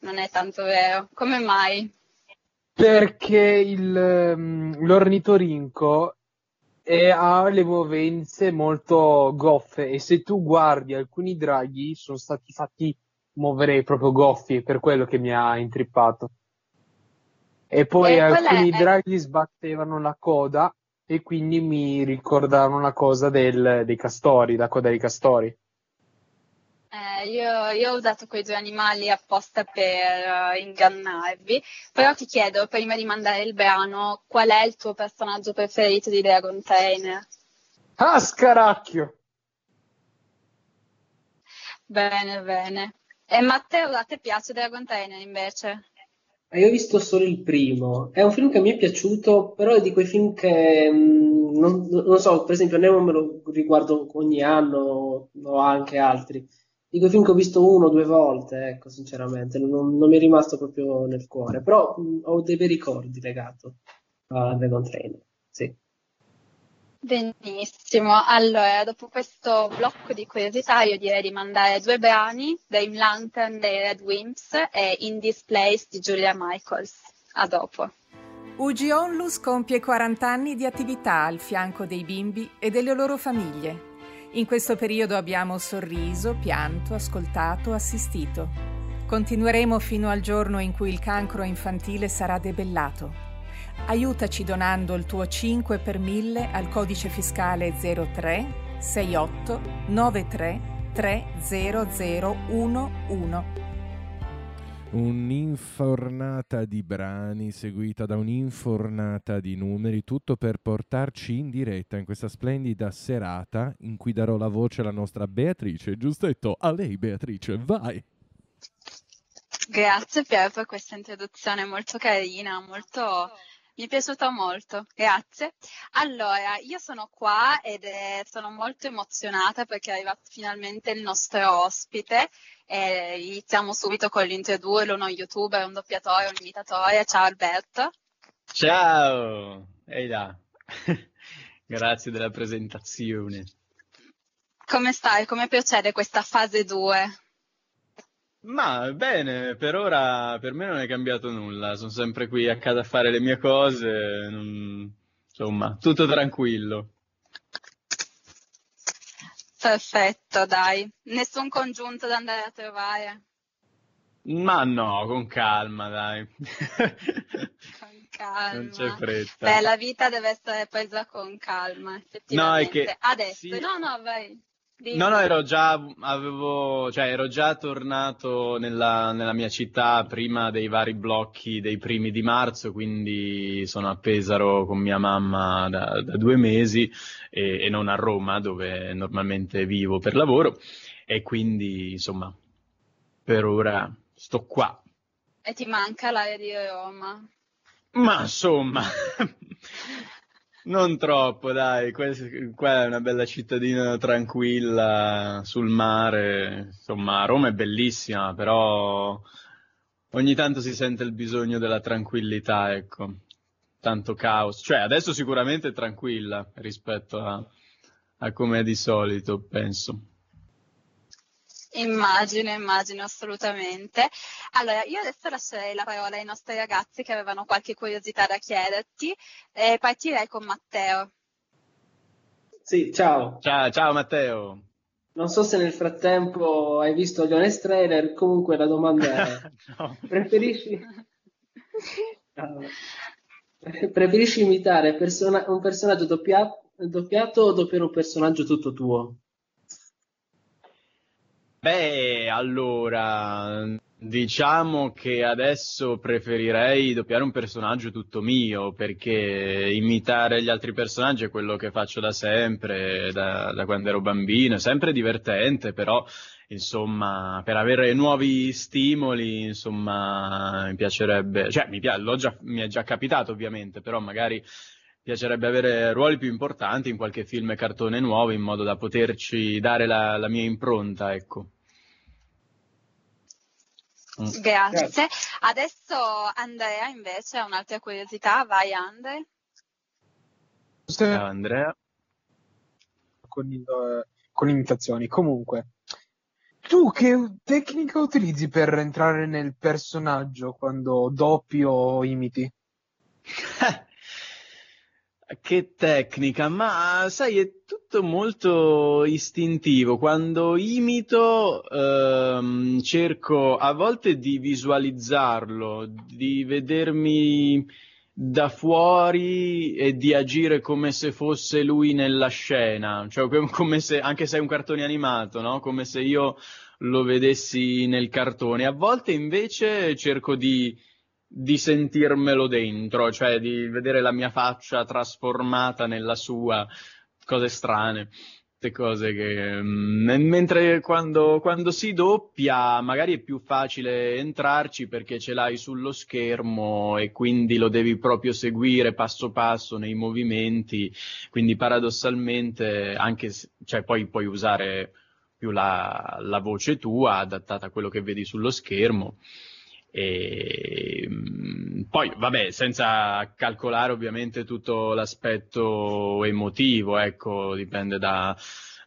non è tanto vero. Come mai? Perché il, ehm, l'ornitorinco è- ha le movenze molto goffe e se tu guardi alcuni draghi sono stati fatti muovere proprio goffi, per quello che mi ha intrippato. E poi E alcuni è? draghi sbattevano la coda e quindi mi ricordavano la cosa del- dei castori, la coda dei castori. Eh, io, io ho usato quei due animali apposta per eh, ingannarvi, però ti chiedo, prima di mandare il brano, qual è il tuo personaggio preferito di Dragon Trainer? Ah, scaracchio! Bene, bene. E Matteo, a te piace Dragon Trainer invece? Io ho visto solo il primo, è un film che mi è piaciuto, però è di quei film che mm, non, non so, per esempio Nemo me lo riguardo ogni anno o anche altri, di quei film che ho visto uno o due volte, ecco, sinceramente, non, non mi è rimasto proprio nel cuore, però mm, ho dei bei ricordi legato a Dragon Trainer, sì. Benissimo, allora dopo questo blocco di curiosità io direi di mandare due brani, Dream Lantern dei Red Wimps e In This Place di Julia Michaels. A dopo. UG Onlus compie 40 anni di attività al fianco dei bimbi e delle loro famiglie. In questo periodo abbiamo sorriso, pianto, ascoltato, assistito. Continueremo fino al giorno in cui il cancro infantile sarà debellato. Aiutaci donando il tuo 5 per 1000 al codice fiscale 03 68 93 30011. Un'infornata di brani seguita da un'infornata di numeri, tutto per portarci in diretta in questa splendida serata in cui darò la voce alla nostra Beatrice. Giustetto, a lei Beatrice, vai! Grazie Pier per questa introduzione molto carina, molto Mi è piaciuta molto, grazie. Allora, io sono qua ed è, sono molto emozionata perché è arrivato finalmente il nostro ospite. Eh, iniziamo subito con l'introdurlo, uno youtuber, un doppiatore, un imitatore. Ciao Alberto. Ciao, ehi là. Grazie della presentazione. Come stai? Come procede questa fase 2? Ma bene, per ora per me non è cambiato nulla, sono sempre qui a casa a fare le mie cose, non- insomma, tutto tranquillo. Perfetto, dai. Nessun congiunto da andare a trovare. Ma no, con calma, dai. Con calma. Non c'è fretta. Beh, la vita deve essere presa con calma, effettivamente. che- Adesso, sì. no, no, vai. Dimmi. No, no, ero già, avevo, cioè, ero già tornato nella, nella mia città prima dei vari blocchi dei primi di marzo, quindi sono a Pesaro con mia mamma da, da due mesi e, e non a Roma, dove normalmente vivo per lavoro, e quindi, insomma, per ora sto qua. E ti manca l'aria di Roma. Ma insomma, non troppo, dai, qua è una bella cittadina tranquilla sul mare, insomma, Roma è bellissima, però ogni tanto si sente il bisogno della tranquillità, ecco, tanto caos, cioè adesso sicuramente è tranquilla rispetto a, a come è di solito, penso. Immagino, immagino assolutamente. Allora, io adesso lascerei la parola ai nostri ragazzi che avevano qualche curiosità da chiederti. E partirei con Matteo. Sì, ciao. Ciao, ciao Matteo. Non so se nel frattempo hai visto gli Honest Trailer, comunque la domanda è, No. preferisci... Ah, preferisci imitare persona- un personaggio doppia- doppiato o doppiare un personaggio tutto tuo? Beh, allora, diciamo che adesso preferirei doppiare un personaggio tutto mio, perché imitare gli altri personaggi è quello che faccio da sempre, da, da quando ero bambino, è sempre divertente, però, insomma, per avere nuovi stimoli, insomma, mi piacerebbe, cioè, mi, pia- già- mi è già capitato ovviamente, però magari piacerebbe avere ruoli più importanti in qualche film e cartone nuovo, in modo da poterci dare la, la mia impronta, ecco. Mm. Grazie. Adesso Andrea invece ha un'altra curiosità. Vai Andre. Ciao Andrea. con, il- con le imitazioni. Comunque, tu che tecnica utilizzi per entrare nel personaggio quando doppi o imiti? Che tecnica, ma sai, è tutto molto istintivo. Quando imito, ehm, cerco a volte di visualizzarlo, di vedermi da fuori e di agire come se fosse lui nella scena, cioè com- come se, anche se è un cartone animato, no? Come se io lo vedessi nel cartone. A volte invece cerco di di sentirmelo dentro, cioè di vedere la mia faccia trasformata nella sua, cose strane, cose che... mm, Mentre quando, quando si doppia magari è più facile entrarci perché ce l'hai sullo schermo e quindi lo devi proprio seguire passo passo nei movimenti, quindi paradossalmente anche se, cioè poi puoi usare più la, la voce tua adattata a quello che vedi sullo schermo. E, mm, poi, vabbè, senza calcolare ovviamente tutto l'aspetto emotivo, ecco, dipende da,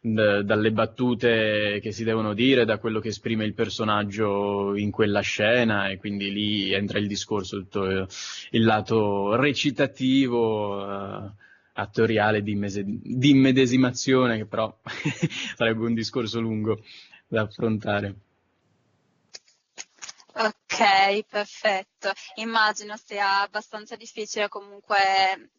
da- dalle battute che si devono dire, da quello che esprime il personaggio in quella scena, e quindi lì entra il discorso, tutto eh, il lato recitativo, eh, attoriale di, immese- di immedesimazione, che però sarebbe un discorso lungo da affrontare. Ok, perfetto. Immagino sia abbastanza difficile comunque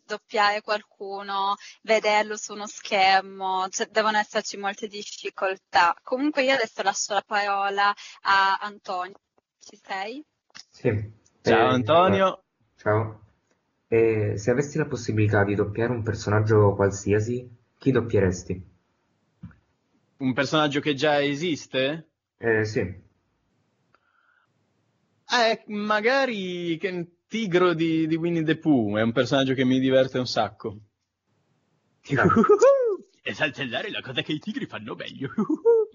doppiare qualcuno, vederlo su uno schermo, cioè, devono esserci molte difficoltà. Comunque io adesso lascio la parola a Antonio. Ci sei? Sì. Ciao Eh, Antonio. Ciao. E se avessi la possibilità di doppiare un personaggio qualsiasi, chi doppieresti? Un personaggio che già esiste? Eh, sì. Eh, magari che- tigro di, di Winnie the Pooh, è un personaggio che mi diverte un sacco. E saltellare è la cosa che i tigri fanno meglio.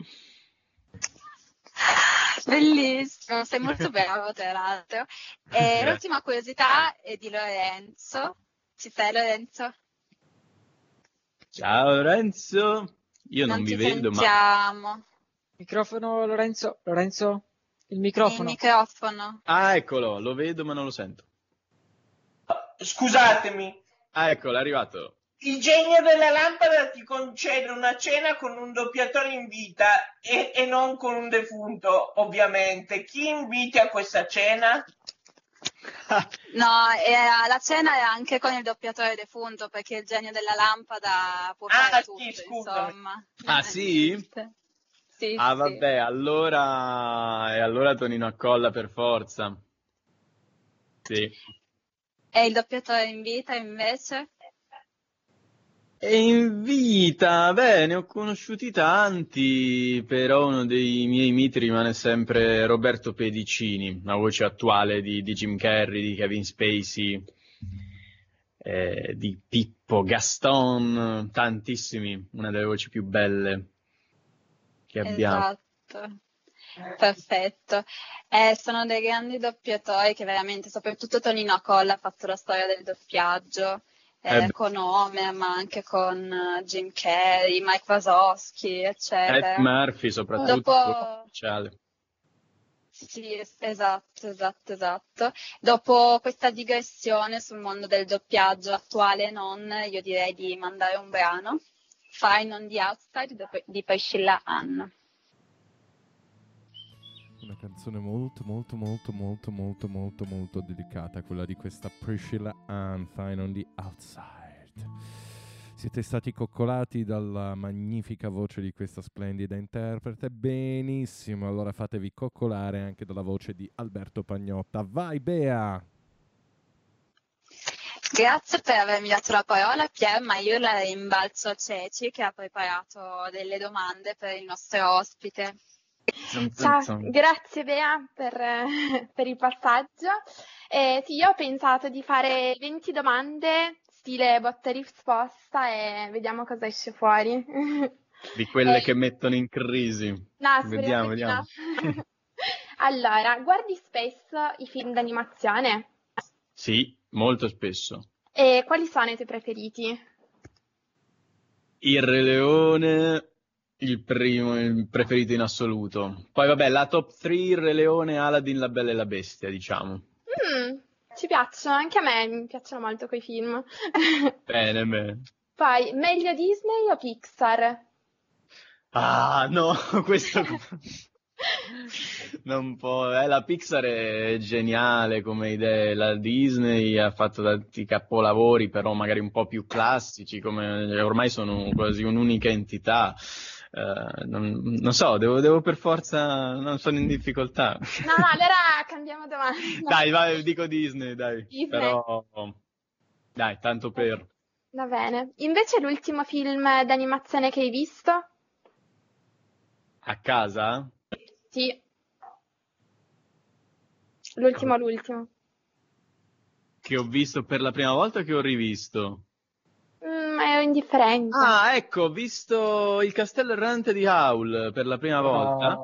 Bellissimo, sei molto bravo tra l'altro. E l'ultima curiosità è di Lorenzo. Ci sei Lorenzo? Ciao Lorenzo, io non, Non vi vedo, ma sentiamo. Microfono, Lorenzo, Lorenzo, il microfono. Il microfono. Ah, eccolo, lo vedo ma non lo sento. Scusatemi, Ah, eccolo, è arrivato. il genio della lampada ti concede una cena con un doppiatore in vita e, e non con un defunto, ovviamente. Chi inviti a questa cena? No, era- la cena è anche con il doppiatore defunto perché il genio della lampada può Ah, fare sì, tutto, scusami. insomma. Ah, sì? Sì, Ah, sì. vabbè, allora... E allora Tonino Accolla per forza. Sì. E il doppiatore in vita invece? E in vita, beh, ne ho conosciuti tanti, però uno dei miei miti rimane sempre Roberto Pedicini, la voce attuale di, di Jim Carrey, di Kevin Spacey, eh, di Pippo, Gaston, tantissimi, una delle voci più belle che abbiamo. Esatto. Perfetto. Eh, sono dei grandi doppiatori che veramente, soprattutto Tonino Accolla ha fatto la storia del doppiaggio. eh, Eh con Homer, ma anche con eh, Jim Carrey, Mike Wazowski, eccetera. Ed Murphy soprattutto, Dopo-. Sì, es- esatto, esatto, esatto. Dopo questa digressione sul mondo del doppiaggio attuale e non, io direi di mandare un brano, Fine on the Outside di- Priscilla Ann. Una canzone molto, molto, molto, molto, molto, molto, molto delicata, quella di questa Priscilla Ann, Fine on the Outside. Siete stati coccolati dalla magnifica voce di questa splendida interprete? Benissimo, allora fatevi coccolare anche dalla voce di Alberto Pagnotta. Vai Bea! Grazie per avermi dato la parola, Pier, ma io la rimbalzo a Ceci che ha preparato delle domande per il nostro ospite. Ciao, grazie Bea per, per il passaggio. Eh, sì, io ho pensato di fare 20 domande, stile botta e risposta, e vediamo cosa esce fuori. Di quelle Eh, che mettono in crisi. No, Vediamo, vediamo. no. Allora, guardi spesso i film d'animazione? Sì, molto spesso. E quali sono i tuoi preferiti? Il Re Leone, il primo, il preferito in assoluto. Poi vabbè, la top 3, il Re Leone, Aladdin, La Bella e la Bestia, diciamo. Mm, ci piacciono, anche a me mi piacciono molto quei film. Bene, bene. Poi, meglio Disney o Pixar? Ah, no, questo non può. Eh, la Pixar è geniale come idea, la Disney ha fatto tanti capolavori, però magari un po' più classici, come ormai sono quasi un'unica entità. Eh, non, non so, devo, devo per forza, non sono in difficoltà. No, no, allora cambiamo domanda. Dai, vai, dico Disney, dai. Disney. Però, dai, tanto per. Va bene. Invece l'ultimo film d'animazione che hai visto? A casa? Sì. L'ultimo, l'ultimo. Che ho visto per la prima volta o che ho rivisto? Mm, ero indifferente. Ah, ecco, ho visto il castello errante di Howl per la prima volta.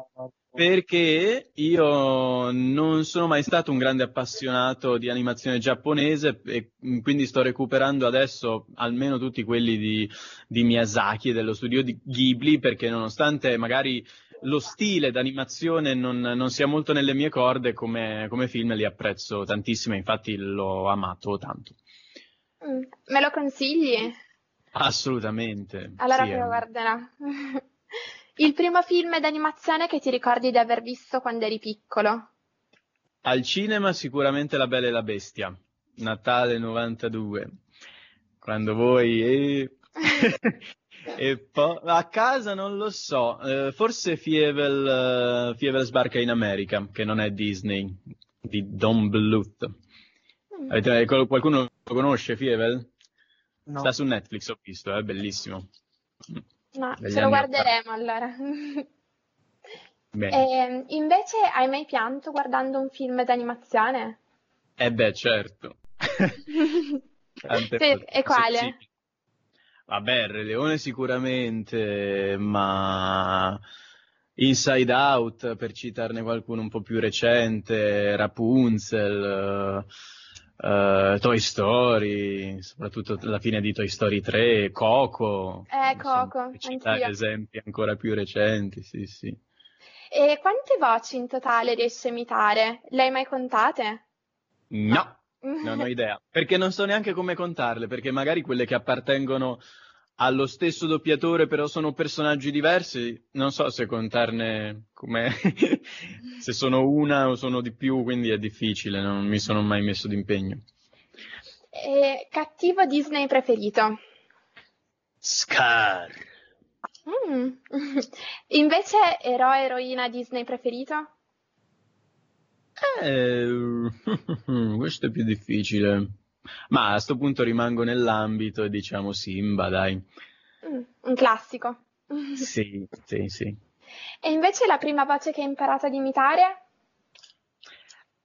Perché io non sono mai stato un grande appassionato di animazione giapponese e mm, quindi sto recuperando adesso almeno tutti quelli di, di Miyazaki e dello studio di Ghibli perché nonostante magari lo stile d'animazione non, non sia molto nelle mie corde, come, come film li apprezzo tantissimo, infatti l'ho amato tanto. Mm, Me lo consigli? Assolutamente. Allora sì, poi lo guarderò. Il primo film d'animazione che ti ricordi di aver visto quando eri piccolo? Al cinema sicuramente La Bella e la Bestia, Natale 92, quando voi... E, e poi a casa non lo so, eh, forse Fievel, eh, Fievel sbarca in America, che non è Disney, di Don Bluth. Mm. Avete- qualcuno lo conosce Fievel? No. Sta su Netflix, ho visto, è bellissimo. No, Degli ce lo guarderemo allora. Bene. Ehm, invece hai mai pianto guardando un film d'animazione? Eh beh, certo. Tante Sì, e quale? possibili. Vabbè, Re Leone sicuramente, ma Inside Out, per citarne qualcuno un po' più recente, Rapunzel, eh, Toy Story, soprattutto la fine di Toy Story 3, Coco, Eh, insomma, Coco, per citare anch'io. esempi ancora più recenti, sì, sì. E quante voci in totale riesci a imitare? Le hai mai contate? No, non ho idea, perché non so neanche come contarle, perché magari quelle che appartengono allo stesso doppiatore, però sono personaggi diversi, non so se contarne come se sono una o sono di più, quindi è difficile, non mi sono mai messo d'impegno. E cattivo Disney preferito? Scar. Mm. Invece eroe eroina Disney preferito? Eh, questo è più difficile. Ma a sto punto rimango nell'ambito e diciamo Simba, dai. Mm, un classico. Sì, sì, sì. E invece la prima voce che hai imparato ad imitare?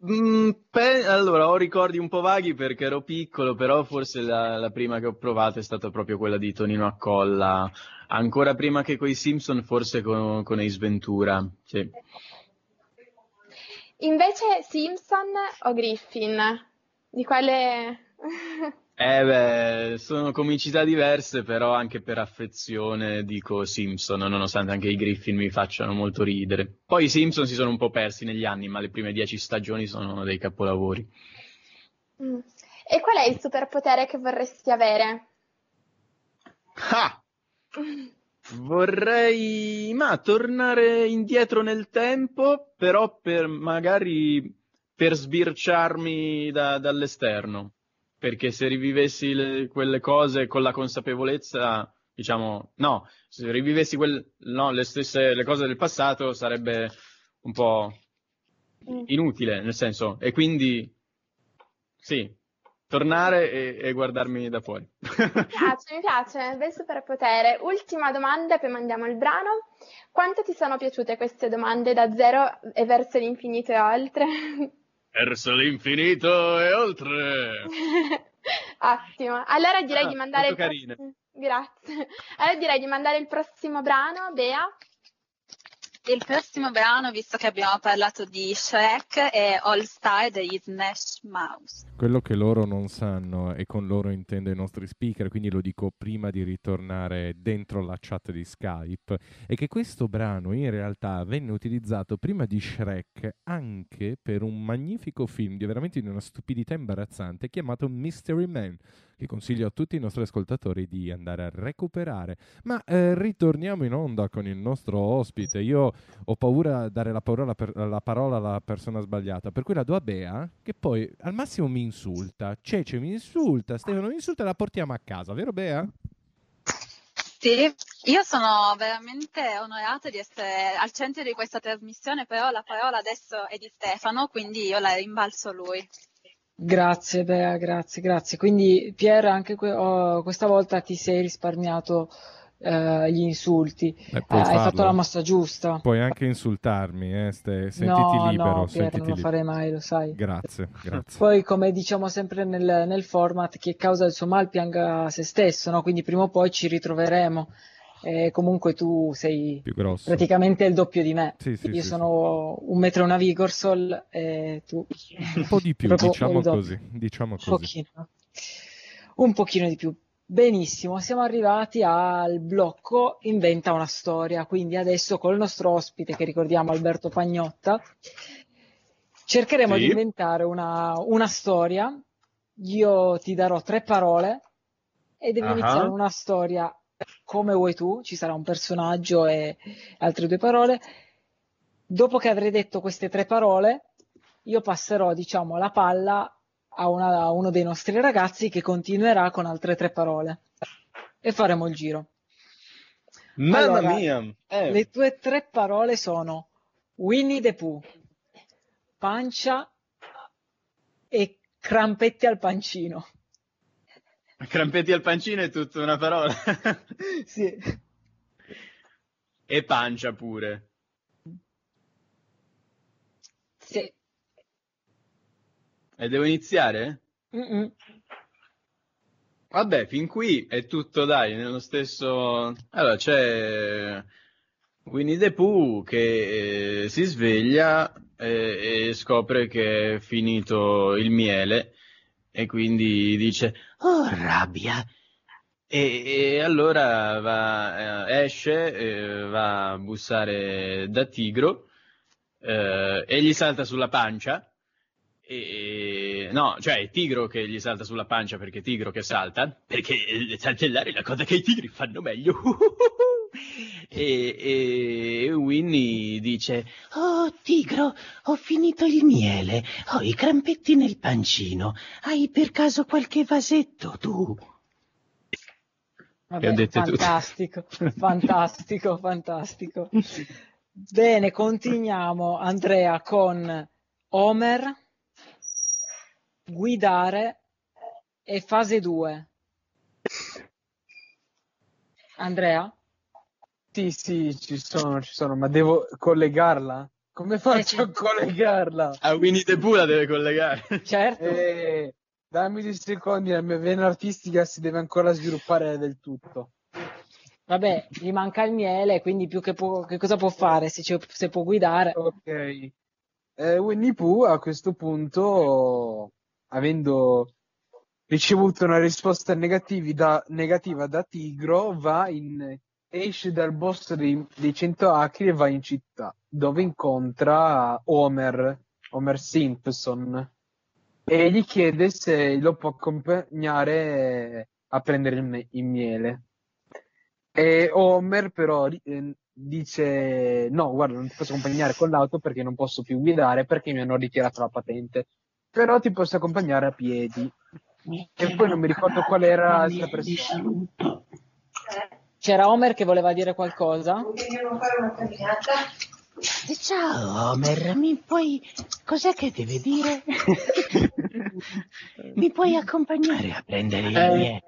Mm, pe- allora, ho ricordi un po' vaghi perché ero piccolo, però forse la, la prima che ho provato è stata proprio quella di Tonino Accolla. Ancora prima che coi Simpson, forse con, con Ace Ventura. Sì. Invece Simpson o Griffin? Di quale... Eh beh, sono comicità diverse, però anche per affezione dico Simpson, nonostante anche i Griffin mi facciano molto ridere. Poi i Simpson si sono un po' persi negli anni, ma le prime dieci stagioni sono dei capolavori. Mm. E qual è il superpotere che vorresti avere? Ah! Vorrei, ma tornare indietro nel tempo, però per magari per sbirciarmi da- dall'esterno. Perché se rivivessi le- quelle cose con la consapevolezza, diciamo, no, se rivivessi quel- no, le stesse le cose del passato sarebbe un po' Mm. inutile, nel senso, e quindi sì, tornare e, e guardarmi da fuori. Mi piace, mi piace, bel superpotere. Ultima domanda e poi mandiamo il brano. Quanto ti sono piaciute queste domande da zero e verso l'infinito e oltre? Verso l'infinito e oltre. Ottimo. Allora direi Ah, di mandare il molto carine. prossimo... Grazie. Allora direi di mandare il prossimo brano, Bea. Il prossimo brano, visto che abbiamo parlato di Shrek, è All Star degli Smash Mouse. Quello che loro non sanno, e con loro intendo i nostri speaker, quindi lo dico prima di ritornare dentro la chat di Skype, è che questo brano in realtà venne utilizzato prima di Shrek anche per un magnifico film di veramente di una stupidità imbarazzante chiamato Mystery Man, che consiglio a tutti i nostri ascoltatori di andare a recuperare. Ma eh, ritorniamo in onda con il nostro ospite. Io ho paura a dare la, parola, per- la parola alla persona sbagliata, per cui la do a Bea, che poi al massimo mi insulta. Cece mi insulta, Stefano mi insulta e la portiamo a casa, vero Bea? Sì, io sono veramente onorata di essere al centro di questa trasmissione, però la parola adesso è di Stefano, quindi io la rimbalzo a lui. Grazie Bea, grazie, grazie. Quindi Pier, anche que- oh, questa volta ti sei risparmiato eh, gli insulti. Eh, Eh, hai fatto la mossa giusta. Puoi anche insultarmi, eh, Ste- sentiti no, libero. no, Pier, non lo farei mai, lo sai. Grazie, grazie. Poi, come diciamo sempre nel, nel format, chi causa il suo mal pianga se stesso, no? Quindi prima o poi ci ritroveremo. E comunque tu sei Più grosso. praticamente il doppio di me. Sì, sì, Io sì, sono un metro e una Vigorsol e tu Un po' di più, diciamo il così. Diciamo Un così. pochino. Un pochino di più. Benissimo, siamo arrivati al blocco Inventa una storia. Quindi adesso col nostro ospite, che ricordiamo Alberto Pagnotta, cercheremo Sì. di inventare una, una storia. Io ti darò tre parole e devi Ah. iniziare una storia come vuoi tu. Ci sarà un personaggio e altre due parole. Dopo che avrei detto queste tre parole, io passerò, diciamo, la palla a, una- a uno dei nostri ragazzi che continuerà con altre tre parole e faremo il giro. Mamma Allora, mia! Eh, Le tue tre parole sono Winnie the Pooh, pancia e crampetti al pancino. Crampetti al pancino è tutta una parola. Sì. e pancia pure. Sì. E devo iniziare? Mm-mm. Vabbè, fin qui è tutto, dai, nello stesso... Allora, c'è Winnie the Pooh che eh, si sveglia e, e scopre che è finito il miele e quindi dice, oh rabbia! E, e allora va, eh, esce, eh, va a bussare da Tigro eh, e gli salta sulla pancia. E, no, cioè è Tigro che gli salta sulla pancia perché è Tigro che salta, perché saltellare è la cosa che i tigri fanno meglio. e, e Winnie dice, oh Tigro, ho finito il miele, ho i crampetti nel pancino, hai per caso qualche vasetto tu? Vabbè, fantastico, fantastico, fantastico. Bene, continuiamo, Andrea, con Homer, guidare e fase 2. Andrea? Sì, sì, ci sono, ci sono, ma devo collegarla? Come faccio a collegarla? A Winnie the Pooh la deve collegare. Certo. Eh, dammi dei secondi, la mia vena artistica si deve ancora sviluppare del tutto. Vabbè, gli manca il miele, quindi più che, può, che cosa può fare se, ci- se può guidare? Ok. Eh, Winnie Pooh a questo punto, avendo ricevuto una risposta da- negativa da Tigro, va in, esce dal bosco dei, dei Cento Acri e va in città, dove incontra Homer, Homer Simpson, e gli chiede se lo può accompagnare a prendere il, me- il miele. E Homer però eh, dice no, guarda, non ti posso accompagnare con l'auto perché non posso più guidare perché mi hanno ritirato la patente. Però ti posso accompagnare a piedi. E poi non mi ricordo qual era l'altra persona. C'era Homer che voleva dire qualcosa? Ciao Homer, mi puoi... cos'è che deve dire? mi puoi accompagnare a prendere il Eh. miele?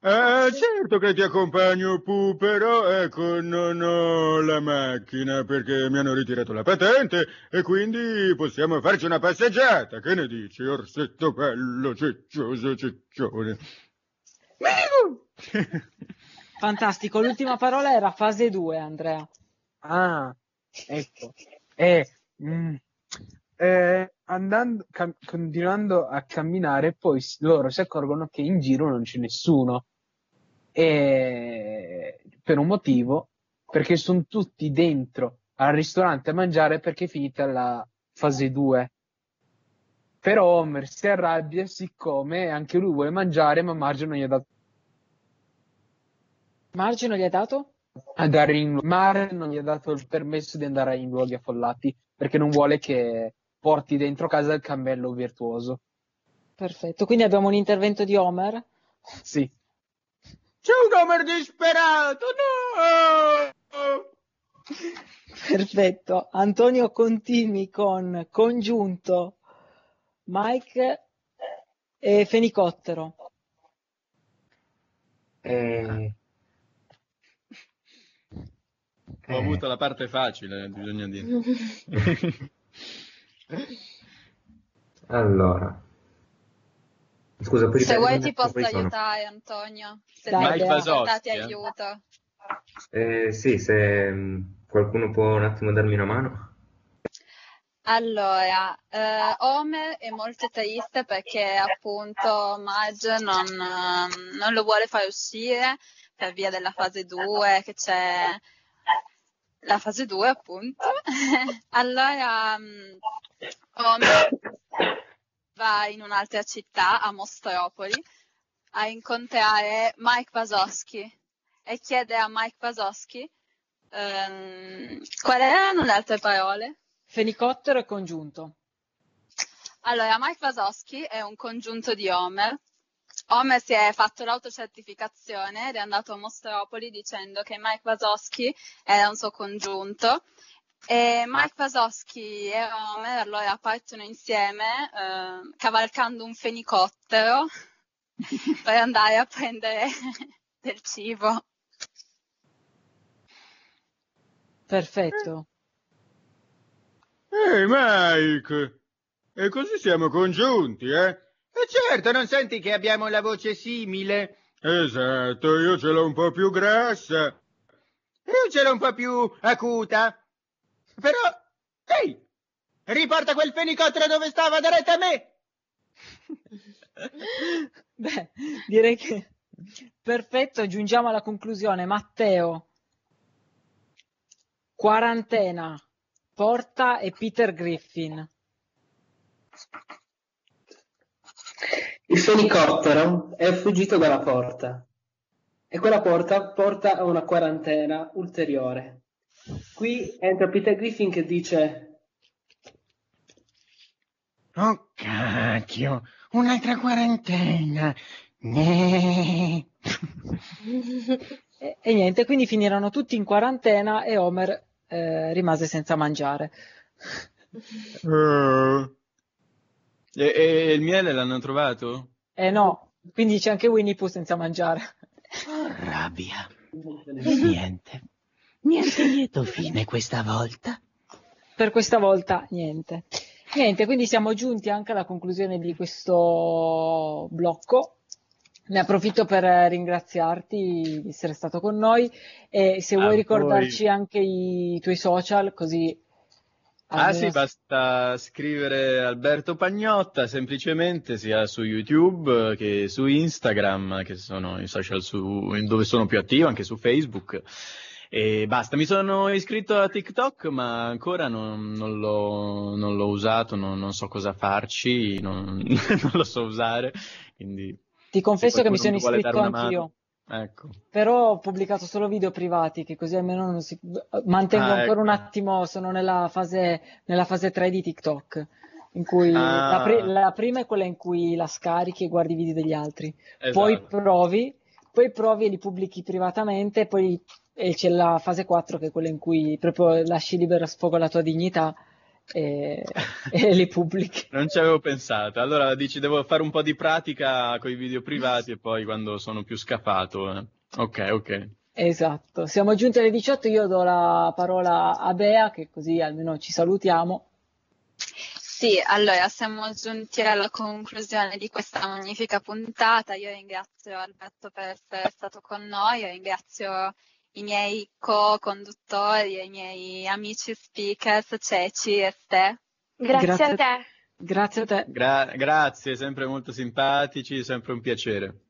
Eh, certo che ti accompagno, Pooh, però ecco, non ho la macchina perché mi hanno ritirato la patente e quindi possiamo farci una passeggiata. Che ne dici, orsetto bello, ciccioso, ciccione? Fantastico, l'ultima parola era fase 2, Andrea. Ah, ecco. E mm, eh, andando, cam- continuando a camminare, poi loro si accorgono che in giro non c'è nessuno. E per un motivo, perché sono tutti dentro al ristorante a mangiare perché è finita la fase 2. Però Homer si arrabbia siccome anche lui vuole mangiare, ma Marge non gli ha dato Marge non gli ha dato? andare in mare non gli ha dato il permesso di andare in luoghi affollati perché non vuole che porti dentro casa il cammello virtuoso. Perfetto, quindi abbiamo un intervento di Homer. Sì. C'è un Homer disperato, no! Perfetto. Antonio continui con congiunto Mike e Fenicottero. Eh, Ho avuto la parte facile, bisogna dire. allora. Scusa, Se vuoi ti posso quali sono? aiutare, Antonio. Se Dai, ti Mike portati eh. aiuto. Eh, sì, se mm, qualcuno può un attimo darmi una mano. Allora, eh, Homer è molto triste perché appunto Marge non, non lo vuole fare uscire per via della fase 2, che c'è la fase 2 appunto. allora, Homer va in un'altra città, a Mostropoli, a incontrare Mike Wazowski e chiede a Mike Wazowski ehm, quali erano le altre parole. Fenicottero e congiunto. Allora, Mike Wazowski è un congiunto di Homer. Homer si è fatto l'autocertificazione ed è andato a Mostropoli dicendo che Mike Wazowski era un suo congiunto. E Mike Wazowski e Homer allora partono insieme eh, cavalcando un fenicottero per andare a prendere del cibo. Perfetto. Ehi, Mike! E così siamo congiunti, eh? E certo, non senti che abbiamo la voce simile? Esatto, io ce l'ho un po' più grassa. Io ce l'ho un po' più acuta. Però, ehi, riporta quel fenicottero dove stava, da retta a me. Beh, direi che perfetto, giungiamo alla conclusione. Matteo, quarantena, Porta e Peter Griffin. Il fenicottero è fuggito dalla porta e quella porta porta a una quarantena ulteriore. Qui entra Peter Griffin che dice Oh cacchio, un'altra quarantena. Nee. E, e niente, quindi finirono tutti in quarantena e Homer eh, rimase senza mangiare. Eh, E, e il miele l'hanno trovato? Eh no, quindi c'è anche Winnie Pooh senza mangiare. Rabbia. Niente. Niente lieto fine questa volta. Per questa volta niente. Niente, quindi siamo giunti anche alla conclusione di questo blocco. Ne approfitto per ringraziarti di essere stato con noi e se A vuoi voi. ricordarci anche i tuoi social così Ah sì, basta scrivere Alberto Pagnotta semplicemente sia su YouTube che su Instagram, che sono i social su- dove sono più attivo, anche su Facebook. E basta, mi sono iscritto a TikTok ma ancora non, non l'ho, non l'ho usato, non, non so cosa farci, non, non lo so usare, quindi Ti confesso che mi sono iscritto anch'io. mano- Ecco. Però ho pubblicato solo video privati, che così almeno non si... mantengo Ah, ancora un ecco. attimo, sono nella fase, nella fase 3 di TikTok, in cui Ah. la, pri- la prima è quella in cui la scarichi e guardi i video degli altri, poi Esatto. provi, poi provi e li pubblichi privatamente, poi e c'è la fase 4 che è quella in cui proprio lasci libero sfogo alla tua dignità e, e li pubblichi. Non ci avevo pensato. Allora dici, devo fare un po' di pratica con i video privati e poi quando sono più scafato. eh. Ok, ok. Esatto, siamo giunti alle 18, io do la parola a Bea, che così almeno ci salutiamo. Sì, allora siamo giunti alla conclusione di questa magnifica puntata. Io ringrazio Alberto per essere stato con noi, io ringrazio i miei co-conduttori e i miei amici speakers, Ceci e Ste. Grazie, Grazie. a te. Grazie a te. Gra- grazie, sempre molto simpatici, sempre un piacere.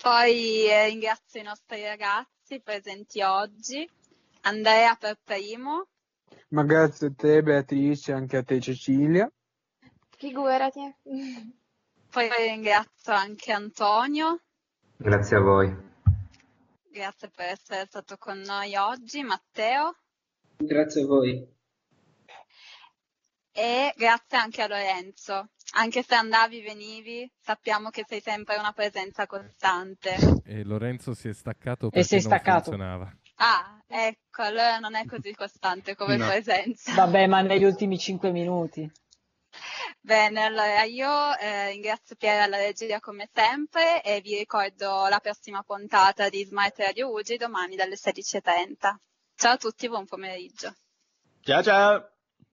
Poi eh, ringrazio i nostri ragazzi presenti oggi, Andrea per primo, Ma grazie a te Beatrice, anche a te Cecilia. Figurati. poi ringrazio anche Antonio, Grazie a voi. Grazie per essere stato con noi oggi, Matteo grazie a voi. e grazie anche a Lorenzo. Anche se andavi, venivi, sappiamo che sei sempre una presenza costante. E Lorenzo si è staccato E perché sei non staccato. funzionava. Ah, ecco, allora non è così costante come No. presenza. Vabbè, ma negli ultimi 5 minuti. Bene, allora io eh, ringrazio Piera alla regia come sempre e vi ricordo la prossima puntata di Smart Radio Ugi domani dalle 16.30. Ciao a tutti, buon pomeriggio. Ciao ciao!